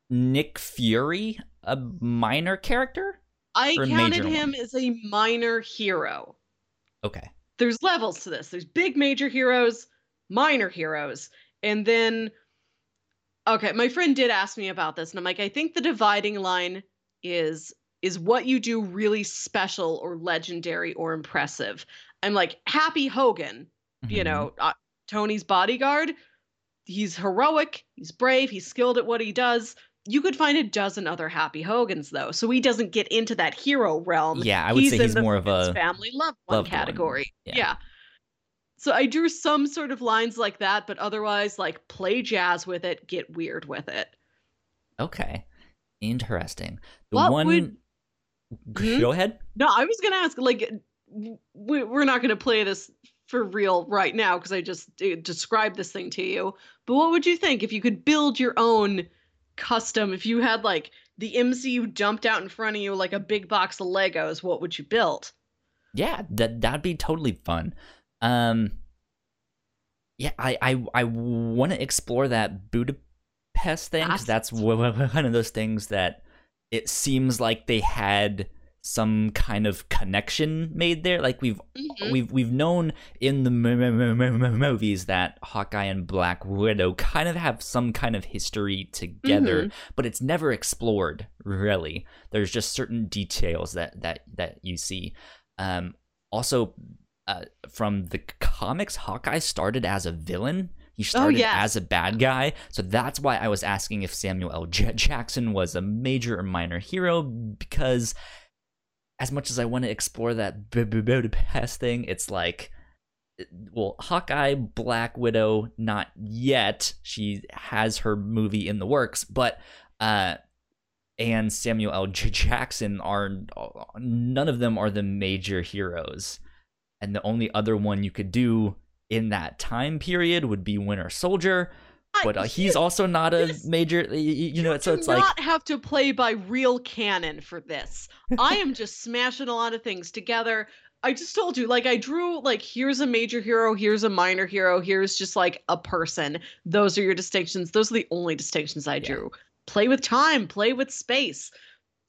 Nick Fury a minor character? I counted him as a minor hero. Okay. There's levels to this. There's big major heroes, minor heroes, and then okay, my friend did ask me about this and I'm like I think the dividing line is is what you do really special or legendary or impressive. I'm like Happy Hogan, you Mhm. know, uh, Tony's bodyguard. He's heroic, he's brave, he's skilled at what he does. You could find a dozen other Happy Hogans though, so he doesn't get into that hero realm. Yeah, I would say in he's more of a family loved one loved one, category. yeah. Yeah. So I drew some sort of lines like that, but otherwise, like play jazz with it, get weird with it. okay. Interesting. The What one. would- Hmm? Go ahead. No, I was gonna ask, like, we- we're not gonna play this for real right now because I just uh, described this thing to you. But what would you think if you could build your own custom? If you had like the MCU dumped out in front of you like a big box of Legos, what would you build? Yeah, that that'd be totally fun. Um, yeah, I I I want to explore that Budapest thing because that's one of those things that it seems like they had some kind of connection made there. Like we've Mhm. we've we've known in the mo- mo- mo- movies that Hawkeye and Black Widow kind of have some kind of history together, but it's never explored really. There's just certain details that that that you see. Um, also, uh, from the comics, Hawkeye started as a villain. He started yes. as a bad guy, so that's why I was asking if Samuel L. J- Jackson was a major or minor hero because as much as I want to explore that Budapest thing, it's like, well, Hawkeye, Black Widow, not yet. She has her movie in the works, but uh, and Samuel L. J- Jackson are none of them are the major heroes, and the only other one you could do in that time period would be Winter Soldier. But uh, he's also not a major, y- y- you know. So it's like not have to play by real canon for this. I am just smashing a lot of things together. I just told you, like I drew like here's a major hero, here's a minor hero, here's just like a person. Those are your distinctions. Those are the only distinctions I Yeah. drew. Play with time, play with space.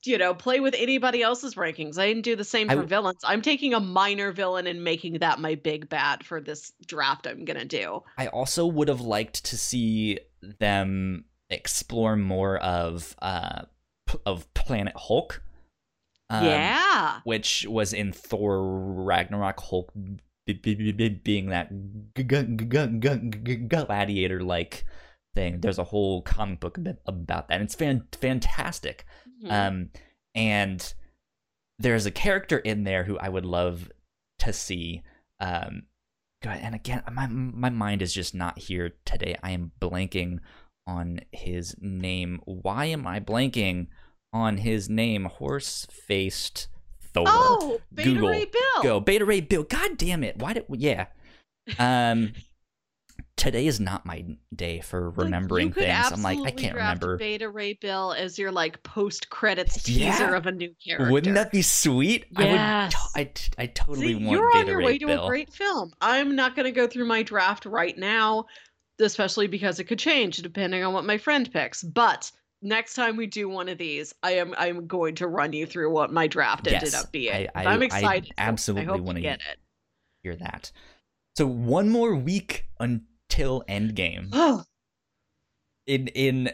You know, play with anybody else's rankings. I didn't do the same for w- villains. I'm taking a minor villain and making that my big bad for this draft I'm gonna do. I also would have liked to see them explore more of uh p- of Planet Hulk. um, yeah. which was in Thor Ragnarok. Hulk being that gladiator like thing. There's a whole comic book about that. And it's fan- fantastic. Mm-hmm. Um, and there's a character in there who I would love to see. Um, go ahead and again, my my mind is just not here today. I am blanking on his name. Why am I blanking on his name? Horse faced Thor. Oh, Beta Google, Ray Bill. Go Beta Ray Bill. God damn it! Why did? Yeah. Um, today is not my day for remembering like, things. I'm like, I can't remember. Beta Ray Bill as your like post credits teaser yeah. of a new character. Wouldn't that be sweet? Yes. I would. I, I totally See, want. You're Beta on your Ray way Bill. to a great film. I'm not going to go through my draft right now, especially because it could change depending on what my friend picks. But next time we do one of these, I am I'm going to run you through what my draft yes, ended up being. I, am excited. I absolutely want to get it. Hear that. So one more week until Endgame. Oh. in in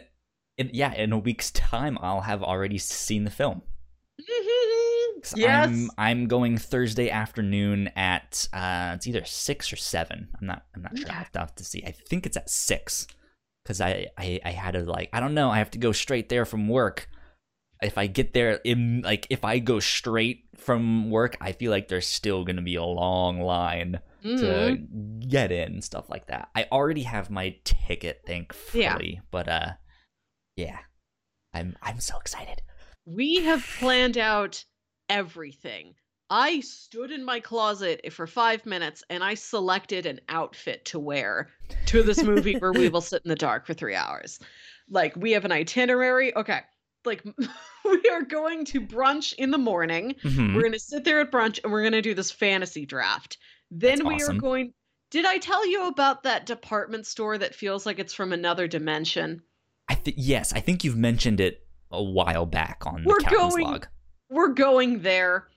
in yeah, in a week's time, I'll have already seen the film. yes, I'm, I'm going Thursday afternoon at uh, it's either six or seven. I'm not I'm not sure. I have to, have to see. I think it's at six because I, I I had to like I don't know. I have to go straight there from work. If I get there in like if I go straight from work, I feel like there's still gonna be a long line mm-hmm. to get in stuff like that. I already have my ticket, thankfully, yeah. but uh, yeah, I'm I'm so excited. We have planned out everything. I stood in my closet for five minutes and I selected an outfit to wear to this movie where we will sit in the dark for three hours. Like, we have an itinerary. Okay. Like, we are going to brunch in the morning. Mm-hmm. We're going to sit there at brunch and we're going to do this fantasy draft. Then That's we awesome. are going. Did I tell you about that department store that feels like it's from another dimension? I think yes, I think you've mentioned it a while back on we're the Captain's going, log. We're going there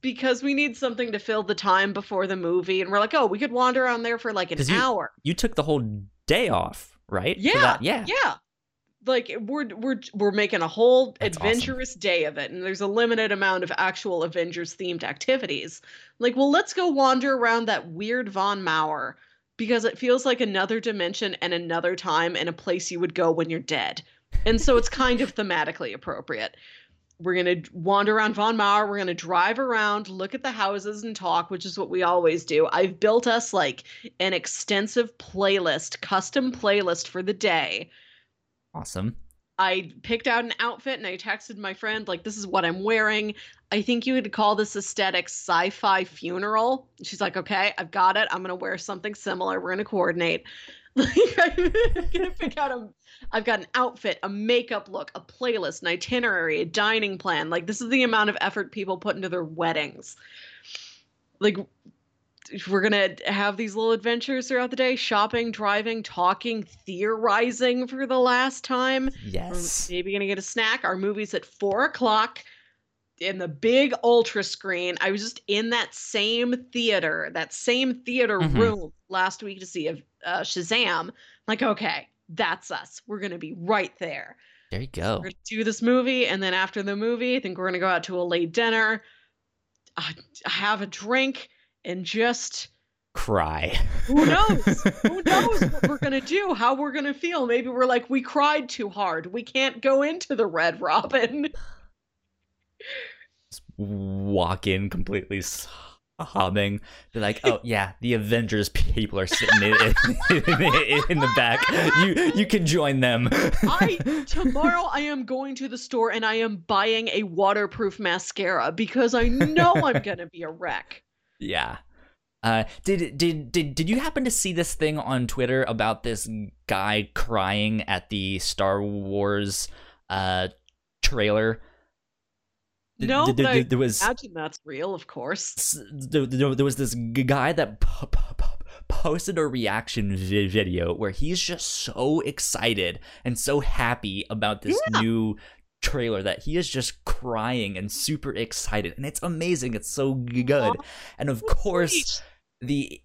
because we need something to fill the time before the movie, and we're like, oh, we could wander around there for like an you, hour. You took the whole day off, right? Yeah, yeah, yeah like we're we're we're making a whole That's adventurous awesome. day of it and there's a limited amount of actual avengers themed activities. Like well let's go wander around that weird Von Maur because it feels like another dimension and another time and a place you would go when you're dead. And so it's kind of thematically appropriate. We're going to wander around Von Maur we're going to drive around look at the houses and talk which is what we always do. I've built us like an extensive playlist custom playlist for the day Awesome. I picked out an outfit and I texted my friend, like, this is what I'm wearing. I think you would call this aesthetic sci fi funeral. She's like, okay, I've got it. I'm going to wear something similar. We're going to coordinate. Like, I'm going to pick out a, I've got an outfit, a makeup look, a playlist, an itinerary, a dining plan. Like, this is the amount of effort people put into their weddings. Like, we're gonna have these little adventures throughout the day shopping driving talking theorizing for the last time. Yes. we're maybe gonna get a snack. Our movie's at four o'clock in the big ultra screen. I was just in that same theater that same theater mm-hmm. room last week to see a uh, shazam. Like okay that's us. We're gonna be right there. There you go. we're gonna do this movie and then after the movie i think we're gonna go out to a late dinner uh, have a drink and just cry. Who knows? Who knows what we're gonna do? How we're gonna feel? Maybe we're like, we cried too hard. We can't go into the Red Robin. Just walk in completely humming. They're like, oh yeah, the Avengers people are sitting in, in, in, in, the back. You you can join them. I tomorrow I am going to the store and I am buying a waterproof mascara because I know I'm gonna be a wreck. Yeah. Uh, did did did did you happen to see this thing on Twitter about this guy crying at the Star Wars uh trailer? No, there, there, there was imagine that's real. Of course, there, there was this guy that posted a reaction video where he's just so excited and so happy about this yeah. new trailer that he is just crying and super excited and it's amazing it's so good. And of course the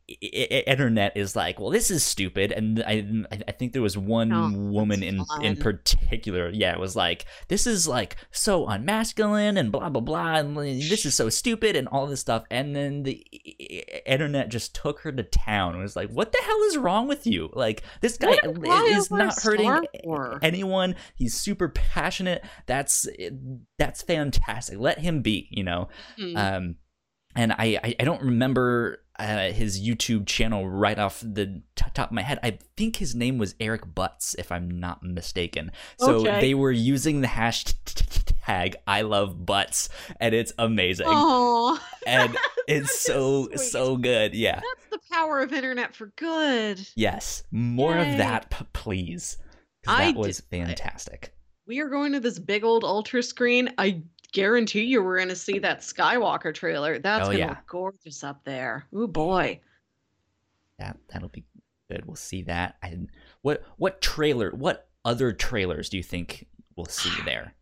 internet is like, well, this is stupid, and I I think there was one Oh, woman in in particular, yeah, it was like, this is like so unmasculine and blah blah blah, and this is so stupid and all this stuff, and then the internet just took her to town. It was like, what the hell is wrong with you? Like this guy Let him cry is not hurting anyone. He's super passionate. That's that's fantastic. Let him be. You know. Hmm. Um, and I, I, I don't remember uh, his YouTube channel right off the t- top of my head. I think his name was Eric Butts, if I'm not mistaken. So Okay. they were using the hashtag I love butts, and it's amazing. Aw, and it's so sweet. so good. Yeah. That's the power of internet for good. Yes. More Yay. of that, p- please. 'Cause I That was did- fantastic. We are going to this big old ultra screen. I guarantee you we're going to see that Skywalker trailer. That's Oh, going to yeah. look gorgeous up there. Oh boy. That that'll be good. We'll see that. I what what trailer? What other trailers do you think we'll see there?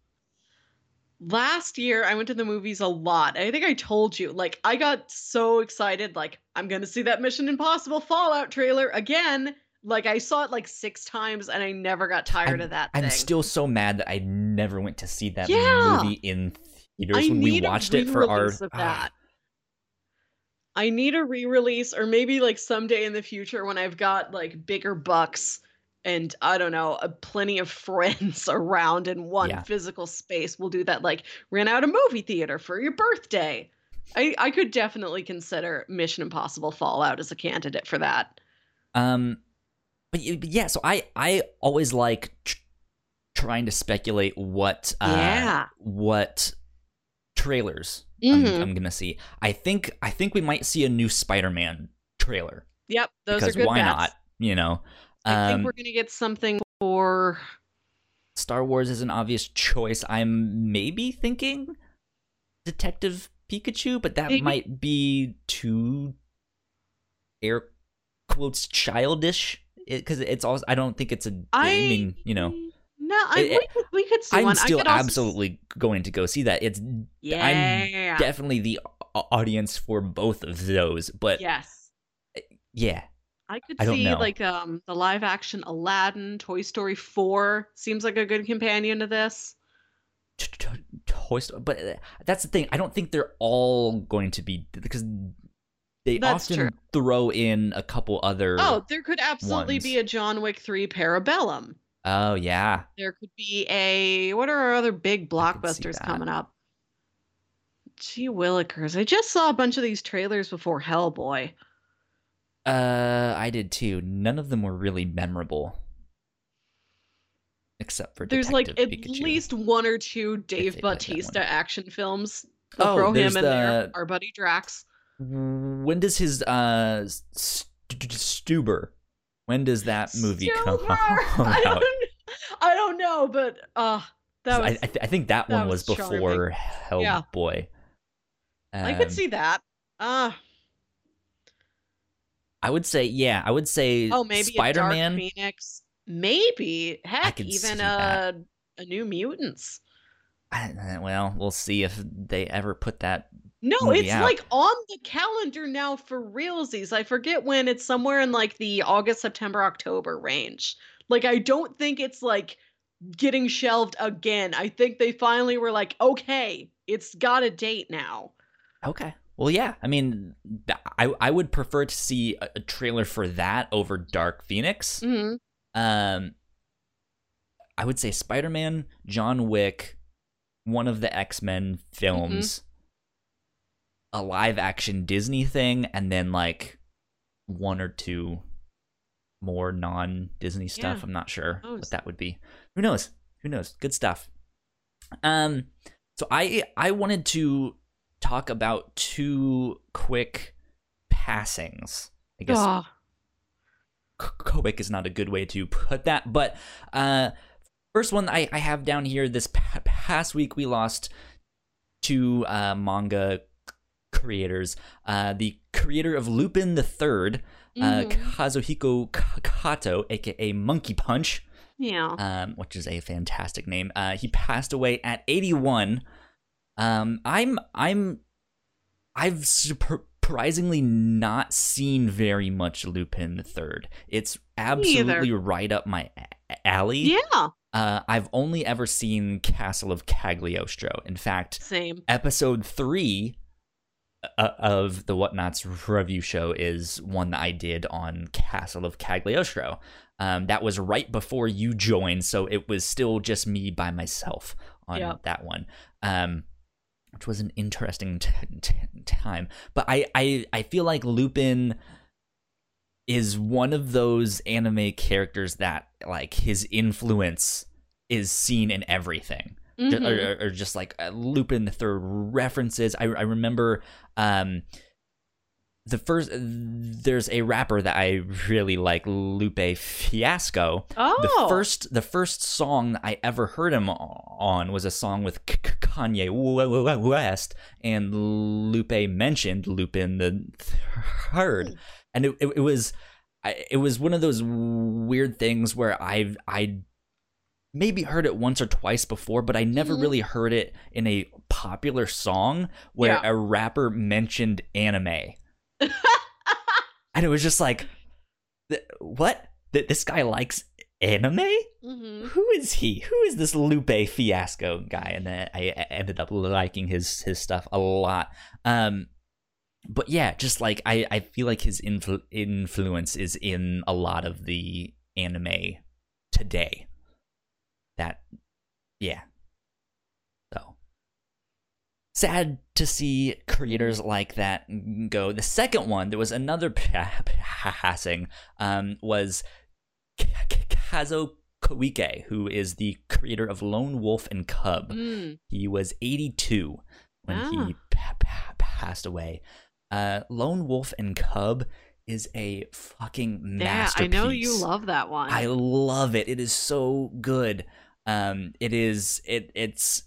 Last year, I went to the movies a lot. I think I told you, like, I got so excited, like, I'm going to see that Mission Impossible Fallout trailer again. Like, I saw it like six times and I never got tired of that I'm thing. still so mad that I never went to see that Yeah. movie in theaters I when we a watched it for our. of ah, that. I need a re-release, or maybe like someday in the future when I've got like bigger bucks and I don't know, uh, plenty of friends around in one Yeah. physical space. We'll do that. Like rent out a movie theater for your birthday. I I could definitely consider Mission Impossible Fallout as a candidate for that. Um, but, but yeah, so I I always like tr- trying to speculate what uh Yeah. what trailers I'm, Mhm. I'm gonna see. I think I think we might see a new Spider-Man trailer Yep, those because are good why bets. not? You know, I think Um, we're gonna get something for Star Wars is an obvious choice. I'm maybe thinking Detective Pikachu, but that Maybe. might be too air quotes childish because it's also. I don't think it's a. I, I mean, you know, No, I, It- we, could, we could see I'm one. I still could also absolutely going to go see that. It's Yeah. definitely the audience for both of those, but yes. yeah, I could I don't see know. like um the live action Aladdin, Toy Story 4 seems like a good companion to this. Toy Story. But uh, that's the thing. I don't think they're all going to be because they That's often true. throw in a couple other. Oh, there could absolutely be a John Wick 3 Parabellum. Oh yeah. There could be a what are our other big blockbusters coming up? Gee willikers. I just saw a bunch of these trailers before Hellboy. Uh, I did too. None of them were really memorable, except for There's like Detective at Pikachu. least one or two Dave they put that Bautista action films. They'll Oh, throw him in there. the- Our buddy Drax. When does his uh St- Stuber? When does that movie come Stuber! I out? don't, I don't know, but uh that was I, I, th- I think that, that one was, was before Yeah. Hellboy. I could Um, see that. Uh I would say, yeah, I would say oh maybe Spider Man, Phoenix. Maybe. Heck, even that. a new mutants. Well, we'll see if they ever put that. No, it's out. like on the calendar now for realsies. I forget when it's somewhere in like the August, September, October range. Like I don't think it's like getting shelved again. I think they finally were like, okay, it's got a date now. Okay. Well, yeah. I mean, I I would prefer to see a, a trailer for that over Dark Phoenix. hmm Um, I would say Spider Man, John Wick, one of the X Men films, a live action Disney thing, and then like one or two more non Disney stuff. Yeah. I'm not sure Oh, what that would be. Who knows? Who knows? Good stuff. Um, so I I wanted to talk about two quick passings. I guess Ugh. quick is not a good way to put that, but uh, first one I, I have down here this past week we lost two uh, manga creators. Uh, the creator of Lupin the Third, uh, Mhm. Kazuhiko Kato, aka Monkey Punch, yeah. um, which is a fantastic name. Uh, he passed away at 81. Um, I'm I'm I've surprisingly not seen very much Lupin the Third. It's absolutely right up my a- alley. Yeah, Uh, I've only ever seen Castle of Cagliostro. In fact, same. episode three uh, of the Whatnauts review show is one that I did on Castle of Cagliostro. Um, that was right before you joined, so it was still just me by myself on that one. Um, which was an interesting t- t- time. But I, I, I feel like Lupin is one of those anime characters that like his influence is seen in everything Mhm. or, or, just like uh, Lupin the Third references. I, I remember um, the first. There's a rapper that I really like, Lupe Fiasco. oh, The first, the first song I ever heard him on was a song with Kanye West, and Lupe mentioned Lupin the Third, and it, it, it was, I- it was one of those weird things where I I maybe heard it once or twice before, but I never Mhm. really heard it in a popular song where Yeah. a rapper mentioned anime, and it was just like, what? Th- This guy likes anime? Mhm. Who is he? Who is this Lupe Fiasco guy? And then I I ended up liking his his stuff a lot. Um, but yeah, just like I I feel like his influ- influence is in a lot of the anime today. That, yeah. So sad to see creators like that go. The second one, there was another pa- passing. Um, was Kazuo Koike, who is the creator of Lone Wolf and Cub. Mm. He was 82 when Ah. he pa- pa- passed away. Uh, Lone Wolf and Cub is a fucking Yeah, masterpiece. I know you love that one. I love it. It is so good. Um, it is it it's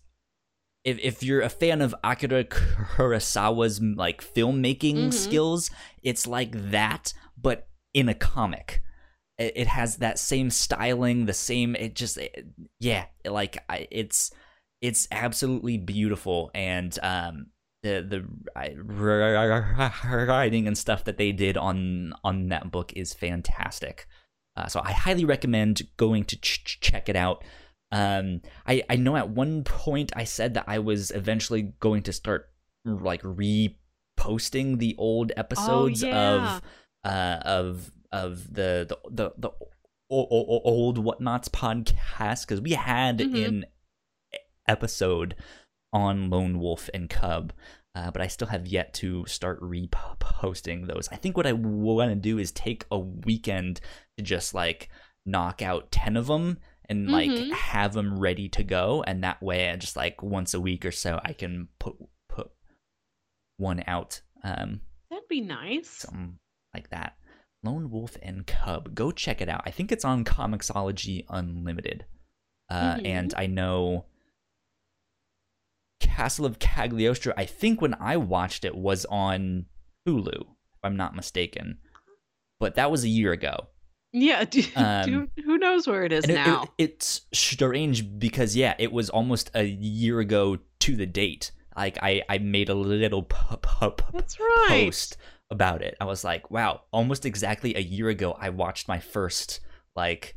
if if you're a fan of Akira Kurosawa's like filmmaking Mhm. skills, it's like that, but in a comic. It, it has that same styling, the same. It just it- yeah, like I, it's it's absolutely beautiful and um the the writing and stuff that they did on on that book is fantastic. Uh, so I highly recommend going to ch- check it out. Um, I I know at one point I said that I was eventually going to start like reposting the old episodes Oh, yeah. of uh of of the the the, the o- o- old Whatnauts podcast because we had Mhm. an episode on Lone Wolf and Cub, uh, but I still have yet to start reposting those. I think what I want to do is take a weekend to just like knock out 10 of them and like Mhm. have them ready to go and that way I just like once a week or so I can put put one out um That'd be nice. something like that. Lone Wolf and Cub. Go check it out. I think it's on Comixology Unlimited. Uh, Mhm. And I know Castle of Cagliostro, I think when I watched it was on Hulu, if I'm not mistaken. But that was a year ago. Yeah, do, Um, do- who knows where it is And it- now? it- it's strange because, yeah, it was almost a year ago to the date. Like, I, I made a little pu- pu- pu- That's right. post about it. I was like, wow, almost exactly a year ago, I watched my first like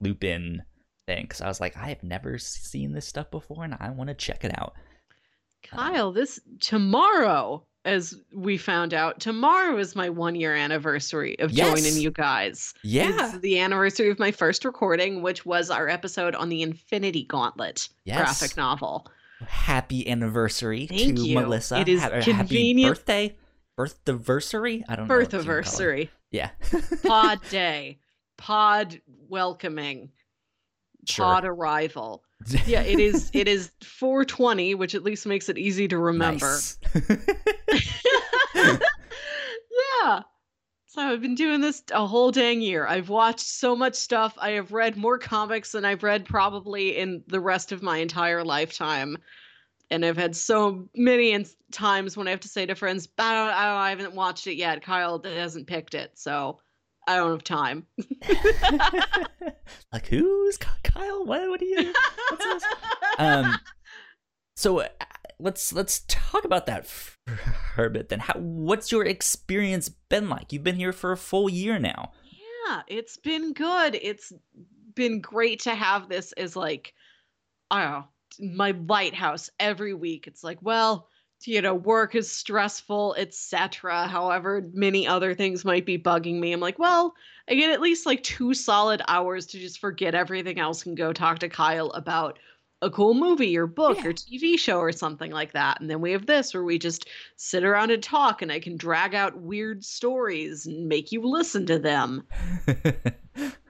Lupin thing because I was like, I have never seen this stuff before, and I want to check it out. Kyle, this tomorrow, as we found out, tomorrow is my one year anniversary of Yes. joining you guys. Yeah, It's the anniversary of my first recording, which was our episode on the Infinity Gauntlet Yes. graphic novel. happy anniversary Thank to you. Melissa. It is Ha- or happy convenient- birthday, birthdiversary. I don't know. you. Birthiversary. Yeah, Pod day. Pod welcoming. sure. Pod arrival. Yeah, it is it is 420, which at least makes it easy to remember. Nice. yeah. So I've been doing this a whole dang year. I've watched so much stuff. I have read more comics than I've read probably in the rest of my entire lifetime. And I've had so many in- times when I have to say to friends, I, don't, I, don't, I haven't watched it yet. Kyle hasn't picked it. So I don't have time. like who's Kyle? What? What do you? What's this? um so uh, let's let's talk about that for a bit then. How what's your experience been like? You've been here for a full year now. Yeah, it's been good. It's been great to have this as like I don't know, my lighthouse every week. It's like, well, you know, work is stressful, etc. However, many other things might be bugging me. I'm like, well, I get at least like two solid hours to just forget everything else and go talk to Kyle about a cool movie or book Yeah. or TV show or something like that. And then we have this where we just sit around and talk and I can drag out weird stories and make you listen to them.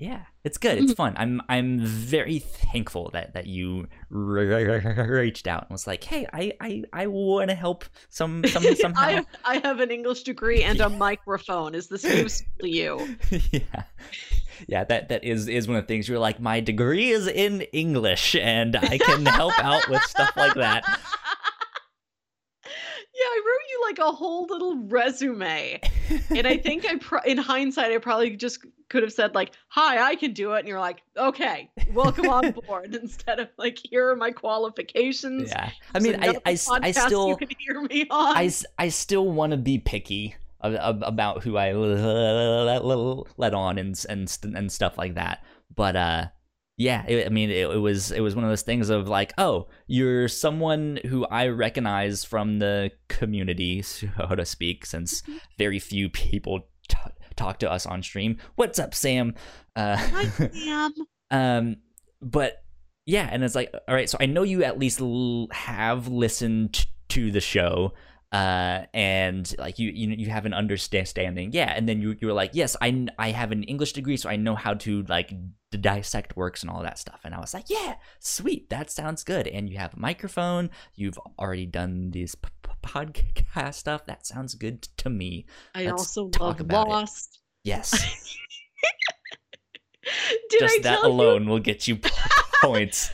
yeah, it's good. It's mm-hmm. fun. I'm I'm very thankful that that you reached out and was like, "Hey, I I, I want to help some some somehow." I, I have an English degree and a microphone. Is this useful to you? yeah. Yeah, that that is is one of the things you're like, my degree is in English and I can help out with stuff like that. Yeah, I wrote like a whole little resume. And I think I, pro- in hindsight, I probably just could have said, like, hi, I can do it. And you're like, okay, welcome on board. Instead of like, here are my qualifications. Yeah. I mean, I I, I still You can hear me on. I, I still want to be picky ab- ab- about who I let on and and and stuff like that. But uh, yeah, it, I mean, it, it was it was one of those things of like, oh, you're someone who I recognize from the community, so to speak, since very few people t- talk to us on stream. What's up, Sam? Uh, Hi, Sam. um, but yeah, and it's like, all right, so I know you at least l- have listened to the show, uh, and like you, you, you have an understanding, yeah. And then you, you were like, yes, I, I have an English degree, so I know how to like dissect works and all that stuff. And I was like, yeah, sweet, that sounds good. And you have a microphone, you've already done this p- p- podcast stuff. That sounds good to me. I Let's also talk love about it. Lost. Yes, Did just I that tell you? alone will get you points.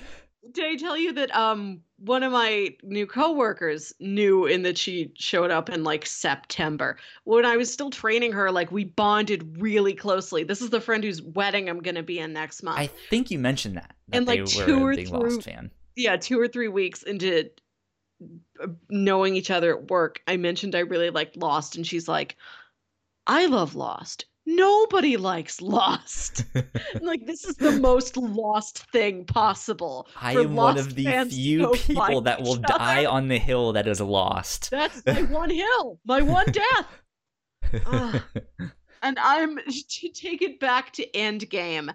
Did I tell you that um one of my new coworkers knew in that she showed up in like September. When I was still training her, like we bonded really closely. This is the friend whose wedding I'm gonna be in next month. I think you mentioned that. that And, like, two or three- Lost fan. yeah, two or three weeks into uh, knowing each other at work, I mentioned I really liked Lost, and she's like, I love Lost. Nobody likes Lost. Like, this is the most lost thing possible. I am one of the few people that will other. die on the hill that is lost. That's my one hill, my one death. And I'm to take it back to Endgame.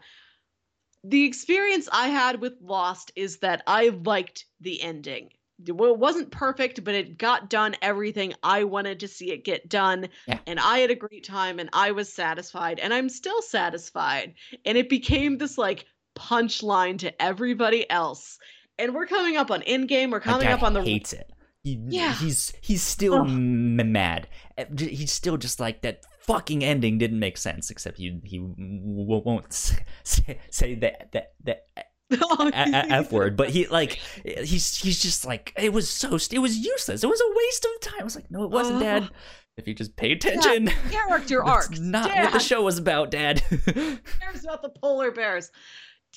The experience I had with Lost is that I liked the ending. Well, it wasn't perfect, but it got done everything I wanted to see it get done. Yeah. And I had a great time and I was satisfied and I'm still satisfied. And it became this like punchline to everybody else. And we're coming up on Endgame. We're coming up on the hates it. He, Yeah. he's he's still Ugh. mad. Uh, He's still just like that. Fucking ending didn't make sense. Except he he won't say, say that that that f word. But he like he's he's just like it was so it was useless. It was a waste of time. I was like, no, it wasn't, Dad. If you just pay attention. character That's arcs. not Dad. what the show was about, Dad. cares about the polar bears?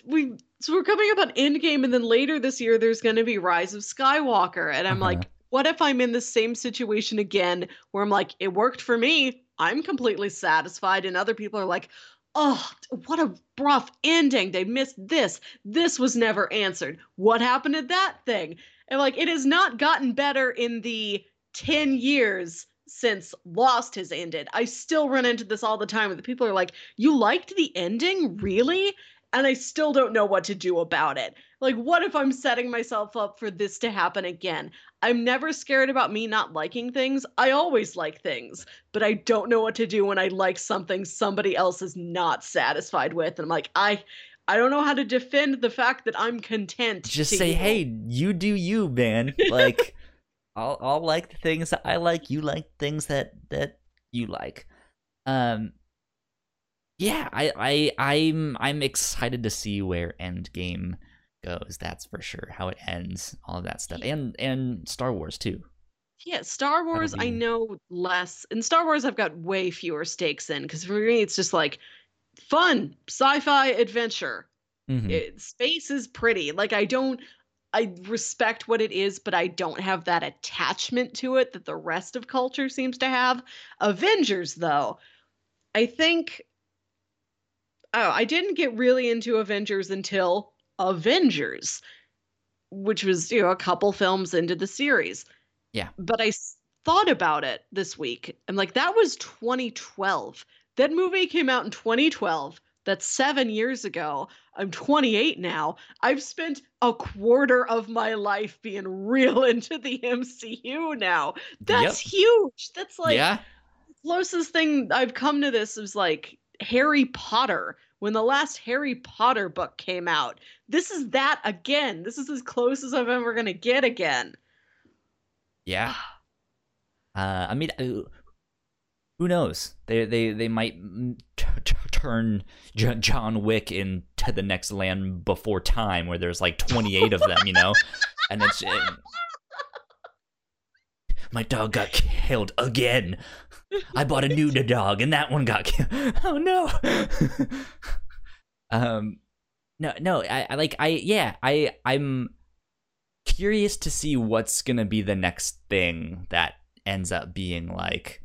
We so we're coming up on Endgame, and then later this year there's going to be Rise of Skywalker, and I'm Uh-huh. like, what if I'm in the same situation again, where I'm like, it worked for me, I'm completely satisfied, and other people are like, oh, what a rough ending. They missed this. This was never answered. What happened to that thing? And like, it has not gotten better in the ten years since Lost has ended. I still run into this all the time where the people are like, You liked the ending? Really? And I still don't know what to do about it. Like, what if I'm setting myself up for this to happen again? I'm never scared about me not liking things. I always like things, but I don't know what to do when I like something somebody else is not satisfied with. And I'm like, I I don't know how to defend the fact that I'm content. just say, you. "Hey, you do you, man." Like, I'll I'll like the things that I like. You like things that that you like. Um, yeah, I I I'm I'm excited to see where Endgame goes. That's for sure. How it ends, all of that stuff, and and Star Wars too. Yeah, Star Wars, I know less. In Star Wars, I've got way fewer stakes in because for me, it's just like fun, sci fi adventure. Mhm. It, space is pretty. Like, I don't. I respect what it is, but I don't have that attachment to it that the rest of culture seems to have. Avengers, though, I think. Oh, I didn't get really into Avengers until Avengers, which was you know a couple films into the series. Yeah. But I thought about it this week. I'm like, that was 2012. That movie came out in 2012. That's seven years ago. I'm 28 now. I've spent a quarter of my life being real into the MCU now. That's huge. That's like yeah. the closest thing I've come to this is like Harry Potter. When the last Harry Potter book came out, this is that again. This is as close as I'm ever going to get again. Yeah. Uh, I mean, uh, who knows? They they they might t- t- turn J- John Wick into the next Land Before Time, where there's like 28 of them, you know, and it's. uh, my dog got killed again. I bought a new dog, and that one got killed. Oh no. um, no, no. I, I like. I yeah. I I'm curious to see what's gonna be the next thing that ends up being like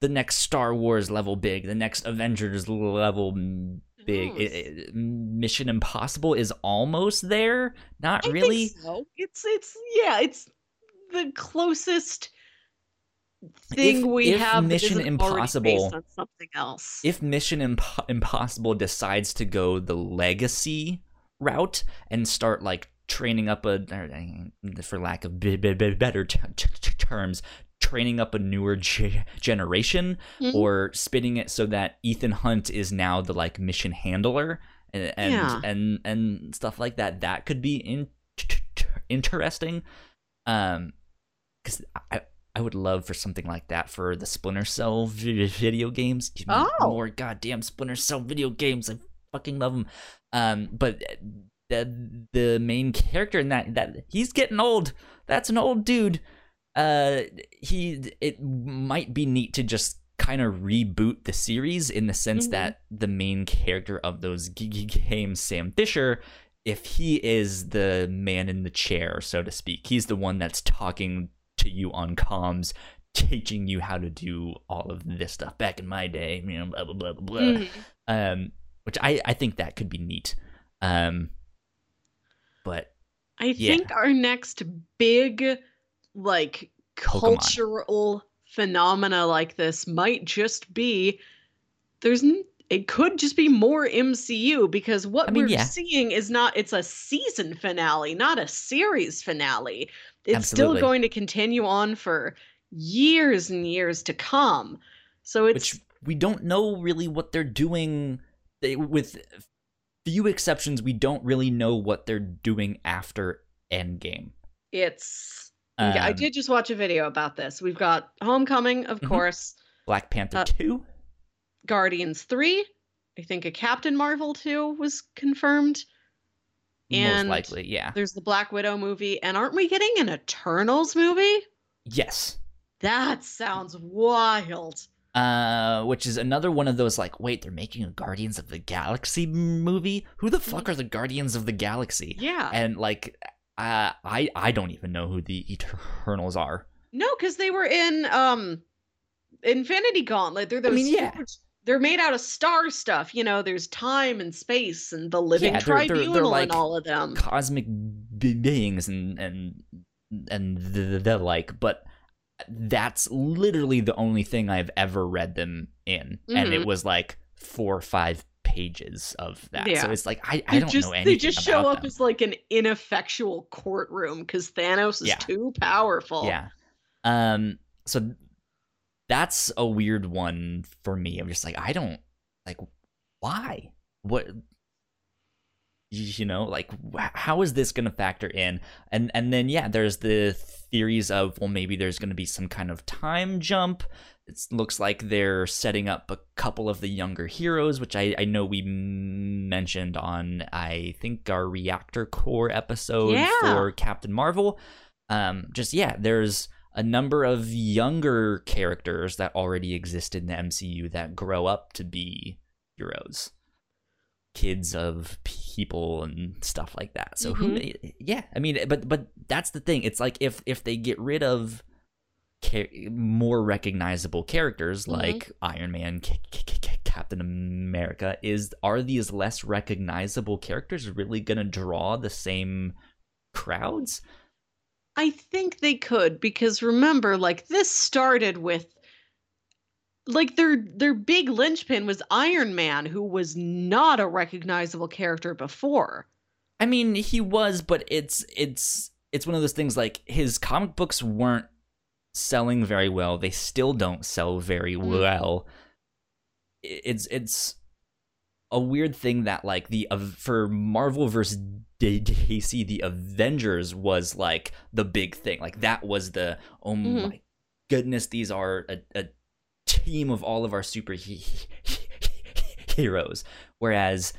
the next Star Wars level big, the next Avengers level big. It- it- Mission Impossible is almost there. Not I really. so. It's it's yeah, it's the closest thing If- we if have. Mission Impossible- based on something else. If Mission Imp- Impossible decides to go the legacy route and start like training up a, or, uh, for lack of b- b- better t- t- t- terms, training up a newer ge- generation, Mhm. or spinning it so that Ethan Hunt is now the like mission handler and and Yeah. and, and stuff like that. That could be in- t- t- interesting. Um, because I. I would love for something like that for the Splinter Cell vi- video games. Give me Oh. more goddamn Splinter Cell video games. I fucking love them. Um, but the the main character in that that he's getting old. That's an old dude. Uh, he it might be neat to just kind of reboot the series in the sense Mhm. that the main character of those g- games, Sam Fisher, if he is the man in the chair, so to speak, he's the one that's talking to you on comms, teaching you how to do all of this stuff. Back in my day, you know, blah blah blah blah blah. Mhm. Um, which I I think that could be neat. Um, but I Yeah. think our next big like Pokemon. cultural phenomena like this might just be there's n- it could just be more MCU because what I mean, we're yeah. seeing is not it's a season finale, not a series finale. It's Absolutely. still going to continue on for years and years to come. So it's which we don't know really what they're doing. They, with few exceptions, we don't really know what they're doing after Endgame. it's yeah, I Um, did just watch a video about this. We've got Homecoming, of Mhm. course. Black Panther Uh, two. Guardians 3. I think a Captain Marvel 2 was confirmed. Most and likely, yeah. There's the Black Widow movie. And aren't we getting an Eternals movie? Yes. That sounds wild. Uh, which is another one of those like, wait, they're making a Guardians of the Galaxy movie. Who the fuck are the Guardians of the Galaxy? Yeah. And like, uh, I I don't even know who the Eternals are. no, because they were in um Infinity Gauntlet. They're those mean, yeah. huge- They're made out of star stuff. You know, there's time and space and the living Yeah, they're- they're- they're tribunal like and all of them. cosmic beings and and and the, the like but that's literally the only thing i've ever read them in and it Mhm. was like four or five pages of that so it's like i, I They don't just, know anything They just show up them. as like an ineffectual courtroom because Thanos is Yeah. too powerful. yeah um so that's a weird one for me. I'm just like i don't like why? What you know like how is this going to factor in? And and then yeah there's the theories of well maybe there's going to be some kind of time jump. It looks like they're setting up a couple of the younger heroes which i i know we mentioned on i think our reactor core episode Yeah. for captain marvel. Um just yeah there's a number of younger characters that already exist in the mcu that grow up to be heroes kids of people and stuff like that. So who yeah, I mean but but that's the thing. It's like if if they get rid of ca- more recognizable characters Mhm. like Iron Man, Captain America is are these less recognizable characters really going to draw the same crowds? I think they could because remember, like this started with like their their big linchpin was Iron Man, who was not a recognizable character before. I mean, he was, but it's it's it's one of those things like his comic books weren't selling very well. They still don't sell very Mm. well. It's it's a weird thing that like the Av- for Marvel versus DC, the Avengers was like the big thing. Like that was the oh Mhm. my goodness, these are a, a team of all of our super he- heroes. Whereas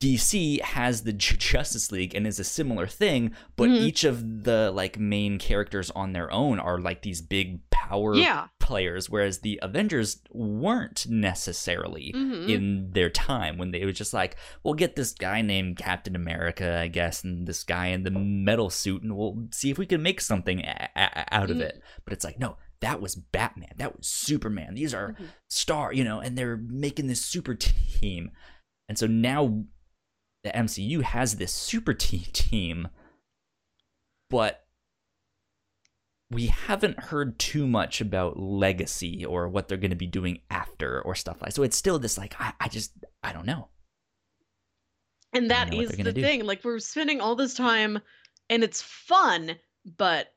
DC has the Justice League and is a similar thing, but Mhm. each of the like main characters on their own are like these big power Yeah. players, whereas the Avengers weren't necessarily Mhm. in their time when they was just like, we'll get this guy named Captain America, I guess, and this guy in the metal suit, and we'll see if we can make something a- a- out of Mm. it. But it's like, no, that was Batman, that was Superman. These are Mhm. star, you know, and they're making this super team. And so now the MCU has this super te- team, but we haven't heard too much about legacy or what they're going to be doing after or stuff like. So it's still this like I, I just I don't know. And that is the do. thing. Like we're spending all this time and it's fun, but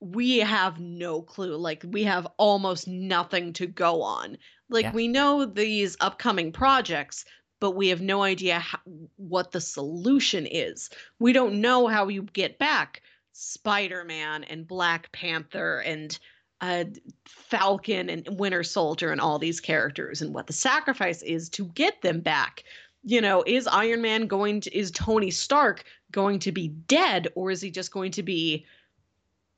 we have no clue. Like we have almost nothing to go on. Like Yeah. we know these upcoming projects, but we have no idea how, what the solution is. We don't know how you get back Spider-Man and Black Panther and uh, Falcon and Winter Soldier and all these characters and what the sacrifice is to get them back you know, is Iron Man going to, is Tony Stark going to be dead or is he just going to be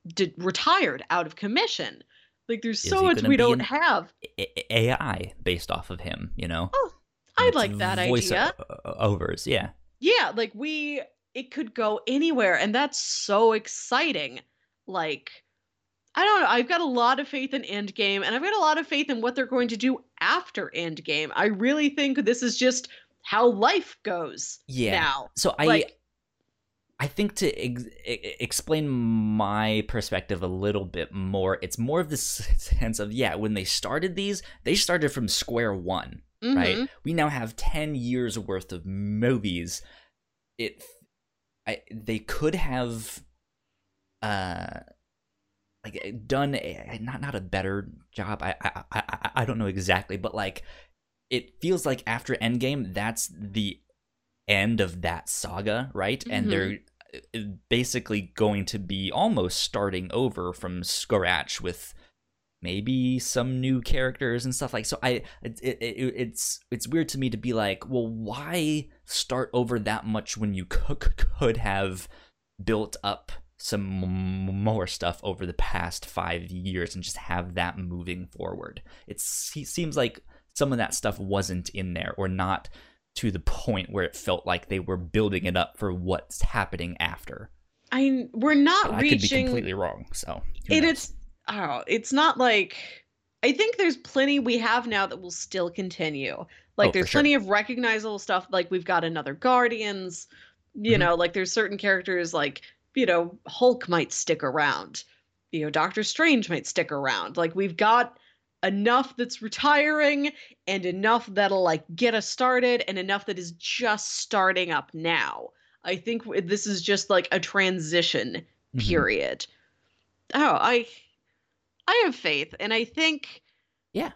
d- retired out of commission? Like, there's so much we don't have. AI based off of him, you know. Oh, I'd like that voice idea. o- overs, yeah. Yeah, like we, it could go anywhere, and that's so exciting. Like, I don't know. I've got a lot of faith in Endgame, and I've got a lot of faith in what they're going to do after Endgame. I really think this is just how life goes Yeah. now. So I Like- I think to ex- explain my perspective a little bit more, it's more of this sense of yeah, when they started these, they started from square one, right? Mhm. We now have 10 years worth of movies. It I they could have uh like done a, not not a better job. I, I I I don't know exactly, but like it feels like after Endgame, that's the end of that saga, right? And they're uh, basically going to be almost starting over from scratch with maybe some new characters and stuff like so i it, it, it, it's it's weird to me to be like well why start over that much when you could, could have built up some m- more stuff over the past five years and just have that moving forward? It seems like some of that stuff wasn't in there or not to the point where it felt like they were building it up for what's happening after. I we're not But i could be reaching completely wrong so it it's I don't know, it's not like I think there's plenty we have now that will still continue. Like Oh, there's sure. plenty of recognizable stuff like we've got another Guardians, you Mhm. know, like there's certain characters like, you know, Hulk might stick around. You know, Doctor Strange might stick around. Like we've got enough that's retiring and enough that'll like get us started and enough that is just starting up now. I think this is just like a transition Mhm. period. Oh, I I have faith and I think Yeah.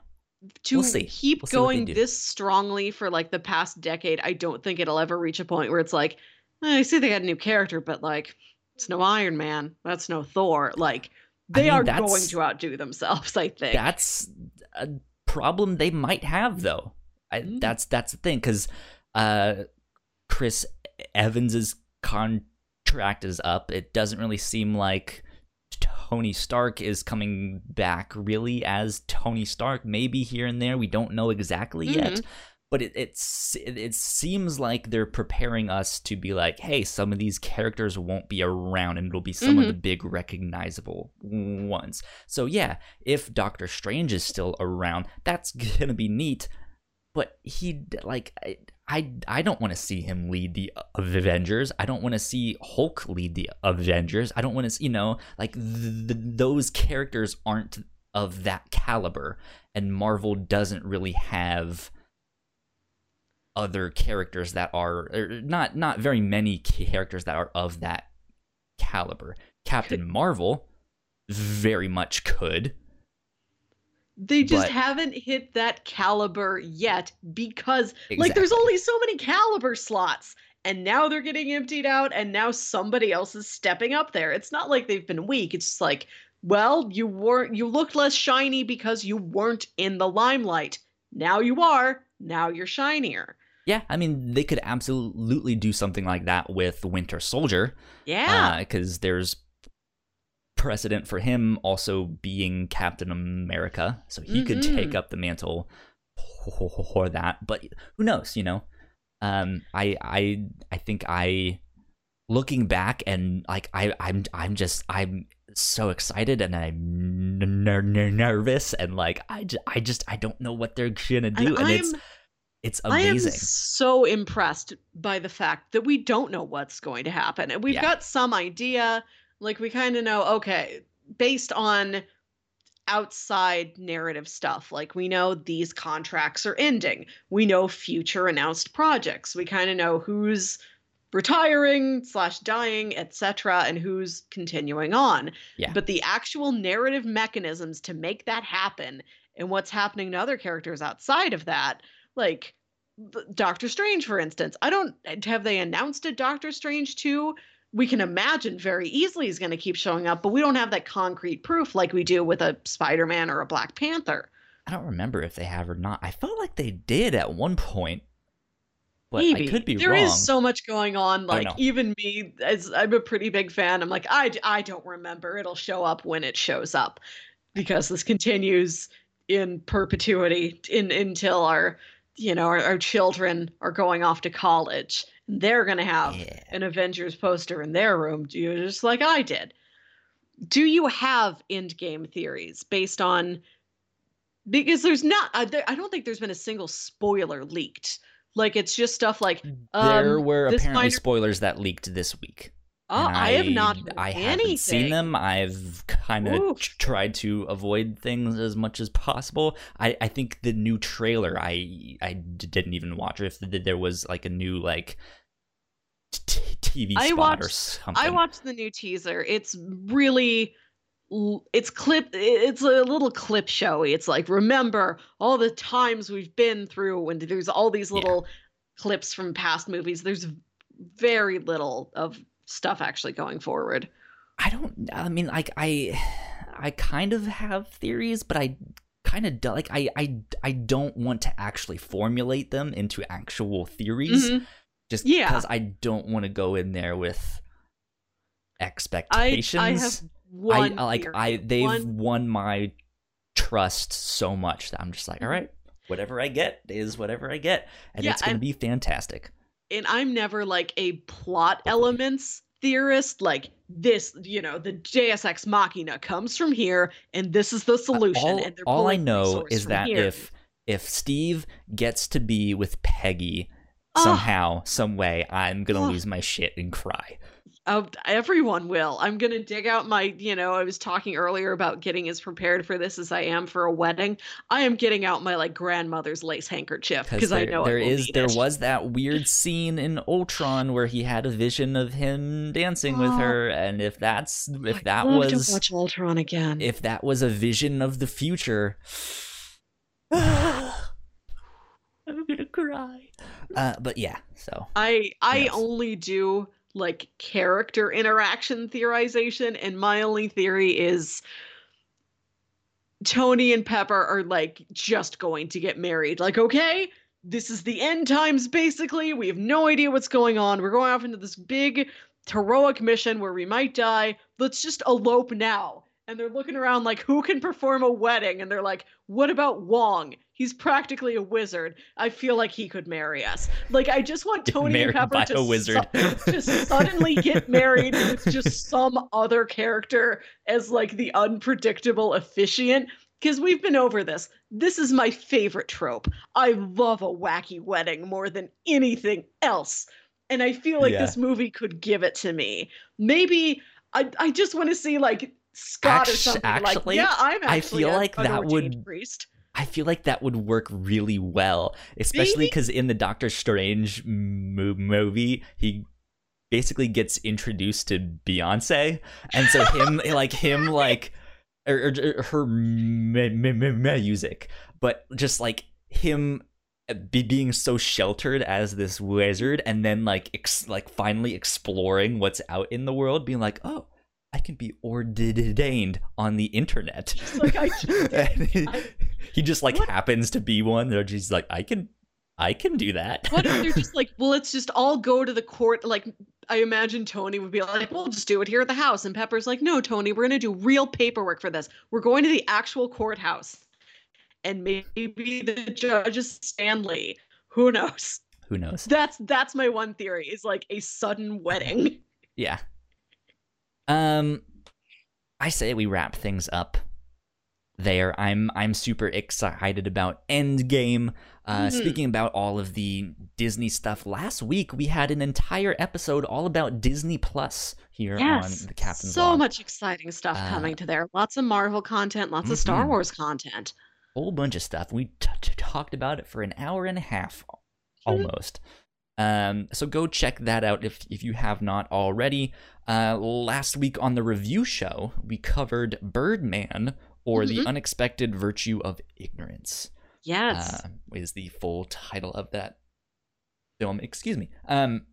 to We'll see. keep We'll see what they going this strongly for like the past decade, I don't think it'll ever reach a point where it's like, "Eh, I see they got a new character, but like it's no Iron Man, that's no Thor. Like I they mean, are going to outdo themselves, I think. that's a problem they might have though I, Mm. that's that's the thing because uh chris evans's contract is up it doesn't really seem like tony stark is coming back really as tony stark maybe here and there we don't know exactly yet Mhm. but it it's it, it seems like they're preparing us to be like, hey, some of these characters won't be around, and it'll be some of Mhm. the big recognizable ones. So yeah, if Doctor Strange is still around, that's gonna be neat. But he like I I, don't want to see him lead the Avengers. I don't want to see Hulk lead the Avengers. I don't want to you know like th- th- those characters aren't of that caliber, and Marvel doesn't really have other characters that are or not not very many characters that are of that caliber. Captain Marvel very much could. They just But- haven't hit that caliber yet because like there's only so many caliber slots and now they're getting emptied out and now somebody else is stepping up there. It's not like they've been weak. It's just like, well, you weren't you looked less shiny because you weren't in the limelight. Now you are. Now you're shinier. Yeah, I mean they could absolutely do something like that with Winter Soldier. Yeah. Uh, because there's precedent for him also being Captain America, so he could Mhm. take up the mantle for that. But who knows? You know, um, I I I think I looking back and like I I'm I'm just I'm so excited and I'm ner- ner- nervous and like I, I just I don't know what they're gonna do and, and it's it's I am amazing. so impressed by the fact that we don't know what's going to happen. And we've Yeah. got some idea, like we kind of know, okay, based on outside narrative stuff. Like we know these contracts are ending. We know future announced projects. We kind of know who's retiring slash dying, etc., and who's continuing on. Yeah. But the actual narrative mechanisms to make that happen and what's happening to other characters outside of that, like Doctor Strange, for instance. I don't have they announced a Doctor Strange 2? We can imagine very easily is going to keep showing up, but we don't have that concrete proof like we do with a Spider Man or a Black Panther. I don't remember if they have or not. I felt like they did at one point, but Maybe I could be There is wrong. so much going on. Like even me, as I'm a pretty big fan, I'm like I, I don't remember. It'll show up when it shows up, because this continues in perpetuity in until our you know our, our children are going off to college. They're gonna have Yeah. an Avengers poster in their room, you just like I did. Do you have endgame theories based on? Because there's not, I, there, I don't think there's been a single spoiler leaked. Like it's just stuff like, there um, were this apparently minor- spoilers that leaked this week. Oh, and I, have not. I anything. haven't seen them. I've kind of tried to avoid things as much as possible. I, I think the new trailer I I didn't even watch. If there was like a new like t- TV I spot or something. I watched the new teaser. It's really it's clip it's a little clip showy. It's like remember all the times we've been through and there's all these Yeah. little clips from past movies. There's very little of stuff actually going forward. I don't. I mean, like I, I kind of have theories, but I kind of like I, I, I don't want to actually formulate them into actual theories, Mhm. just Yeah. because I don't want to go in there with expectations. I have one I like theory. I they've One- won my trust so much that I'm just like, all Mhm. whatever I get is whatever I get, and Yeah, it's gonna and- be fantastic. and I'm never like a plot elements theorist. Like this, you know, the deus ex Machina comes from here, and this is the solution. all, and they're all I know is that here. if if Steve gets to be with Peggy somehow, some way, I'm gonna lose my shit and cry. Uh, everyone will. I'm gonna dig out my, you know, I was talking earlier about getting as prepared for this as I am for a wedding. I am getting out my like grandmother's lace handkerchief Because I know there I is there it. was that weird scene in Ultron where he had a vision of him dancing with Oh. her, and if that's if I'd that was to watch Ultron again. if that was a vision of the future, I'm gonna cry. Uh, but yeah, so I I Yes. only do like character interaction theorization, and my only theory is Tony and Pepper are like just going to get married. Like, okay, this is the end times basically. We have no idea what's going on. We're going off into this big heroic mission where we might die. Let's just elope now. And they're looking around like who can perform a wedding? And they're like what about wong? He's practically a wizard. I feel like he could marry us. Like i just want tony Married and pepper to a wizard. su- to suddenly get married with just some other character as like the unpredictable officiant. Because we've been over this. This is my favorite trope. I love a wacky wedding more than anything else. And i feel like Yeah. this movie could give it to me. Maybe I, I just want to see like Scott or Actu- something like actually, yeah I'm actually I feel a- like that would- priest I feel like that would work really well, especially because in the Doctor Strange mo- movie, he basically gets introduced to Beyonce, and so him, like him, like or, or- or her mu- mu- mu- music, but just like him uh, be being so sheltered as this wizard, and then like ex- like finally exploring what's out in the world, being like, oh. I can be ordained on the internet. Like, I just- he, I- he just like What- happens to be one. Or he's like, I can, I can do that. what if they're just like well let's just all go to the court like I imagine Tony would be like, we'll just do it here at the house. And Pepper's like, no, Tony, we're going to do real paperwork for this. We're going to the actual courthouse. And maybe the judge is Stan Lee. Who knows? Who knows? That's that's my one theory is like a sudden wedding. Yeah. Um, I say we wrap things up there. I'm I'm super excited about Endgame. Uh, Mhm. Speaking about all of the Disney stuff, last week we had an entire episode all about Disney Plus here on the Captain's so much exciting stuff Uh, coming to there. Lots of Marvel content, lots of Star Mhm. Wars content. whole bunch of stuff. We t- t- talked about it for an hour and a half, almost. Um, so go check that out if if you have not already. Uh, last week on the review show, we covered Birdman or the Mhm. unexpected virtue of ignorance. Yes. Uh, is the full title of that film? Excuse me. Um,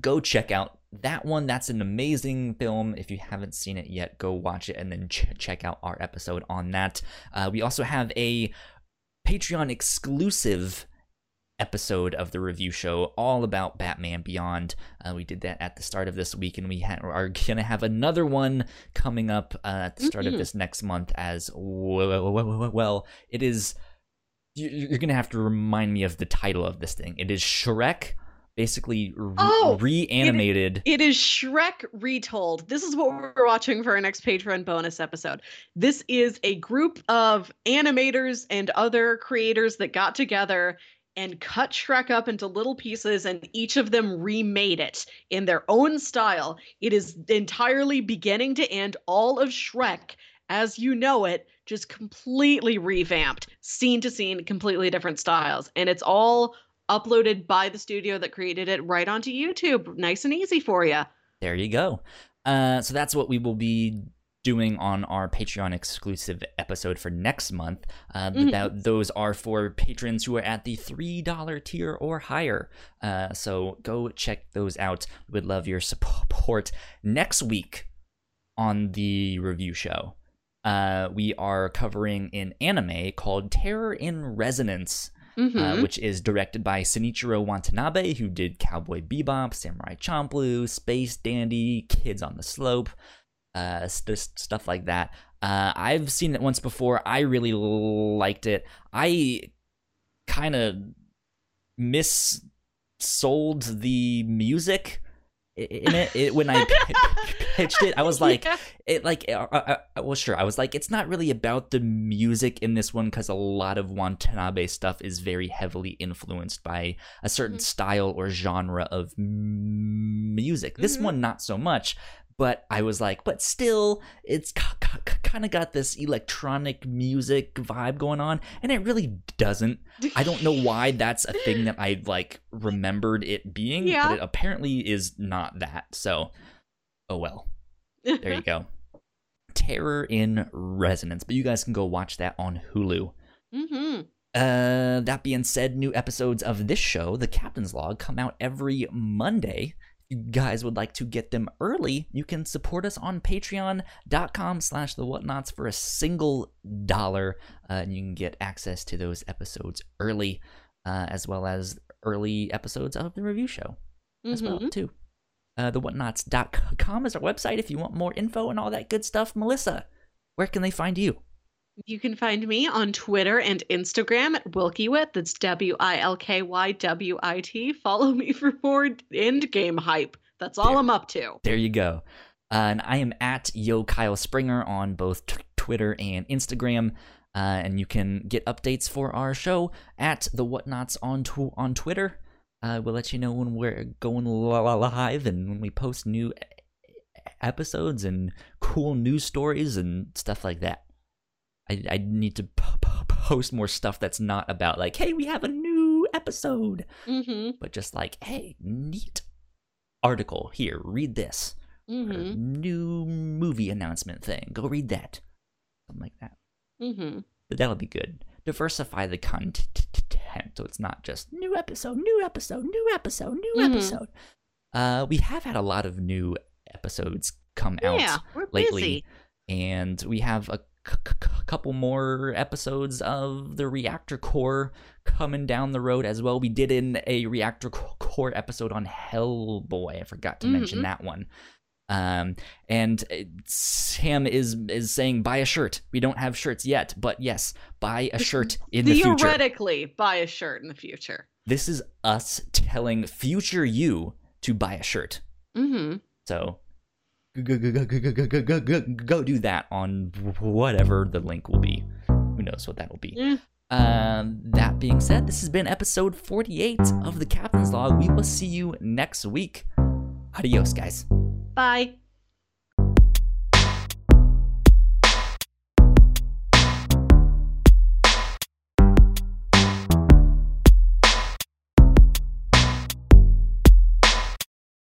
go check out that one. That's an amazing film. If you haven't seen it yet, go watch it and then ch- check out our episode on that. Uh, we also have a Patreon exclusive episode of the review show all about Batman Beyond. Uh, we did that at the start of this week, and we ha- are gonna have another one coming up uh, at the start of Mhm. this next month as well. well, well it is. you- You're gonna have to remind me of the title of this thing. It is Shrek, basically re- Oh, reanimated. It is Shrek Retold. This is what we're watching for our next Patreon bonus episode. This is a group of animators and other creators that got together and cut Shrek up into little pieces, and each of them remade it in their own style. It is entirely beginning to end all of Shrek as you know it, just completely revamped, scene to scene, completely different styles. And it's all uploaded by the studio that created it right onto YouTube. Nice and easy for you. There you go. Uh, so that's what we will be doing on our Patreon exclusive episode for next month. Uh, Mhm. that, those are for patrons who are at the $3 tier or higher. Uh, so go check those out. We would love your support. Next week on the review show, uh, we are covering an anime called Terror in Resonance Mhm. uh, which is directed by Shinichiro Watanabe, who did Cowboy Bebop, Samurai Champloo, Space Dandy, Kids on the Slope, uh, st- stuff like that. Uh, I've seen it once before. I really liked it. I kind of missold the music in it, it when I pitched it. I was like, Yeah. it like uh, uh, uh, well sure i was like it's not really about the music in this one because a lot of watanabe stuff is very heavily influenced by a certain Mhm. style or genre of music this Mhm. one not so much but i was like but still it's k- k- kind of got this electronic music vibe going on and it really doesn't i don't know why that's a thing that i like remembered it being Yeah. but it apparently is not that so oh well there you go. Terror in Resonance. But you guys can go watch that on Hulu. hmm Uh, that being said, new episodes of this show, The Captain's Log, come out every Monday. If you guys would like to get them early, you can support us on patreon.com slash the whatnauts for a single dollar. Uh, and you can get access to those episodes early, uh, as well as early episodes of the review show as well Mhm. too. Uh, the whatnauts.com is our website if you want more info and all that good stuff. Melissa, where can they find you? You can find me on Twitter and Instagram at Wilkywit. That's W I L K Y W I T. Follow me for more end game hype. That's all There. I'm up to. There you go. Uh, and I am at Yo Kyle Springer on both t- Twitter and Instagram. Uh, and you can get updates for our show at the Whatnauts on tw- on Twitter. Uh, we'll let you know when we're going li- li- live and when we post new episodes and cool news stories and stuff like that. I, I need to p- p- post more stuff that's not about like, hey, we have a new episode, Mm-hmm. but just like, hey, neat article here, read this Mm-hmm. new movie announcement thing. Go read that. Something like that. Mm-hmm. But that'll be good. Diversify the content so it's not just new episode, new episode, new episode, new Mhm. episode. Uh, we have had a lot of new episodes come out Yeah, lately, busy. and we have a c- couple more episodes of the Reactor Core coming down the road as well. We did in a Reactor Core episode on Hellboy. I forgot to mention Mhm. that one. Um, and Sam is is saying buy a shirt. We don't have shirts yet, but yes, buy a shirt in the future. Theoretically, buy a shirt in the future. This is us telling future you to buy a shirt. Mm-hmm. So go, go, go, go do that on whatever the link will be. Who knows what that'll be. Yeah. Um, that being said, this has been episode 48 of The Captain's Log. We will see you next week. Adios, guys. Bye.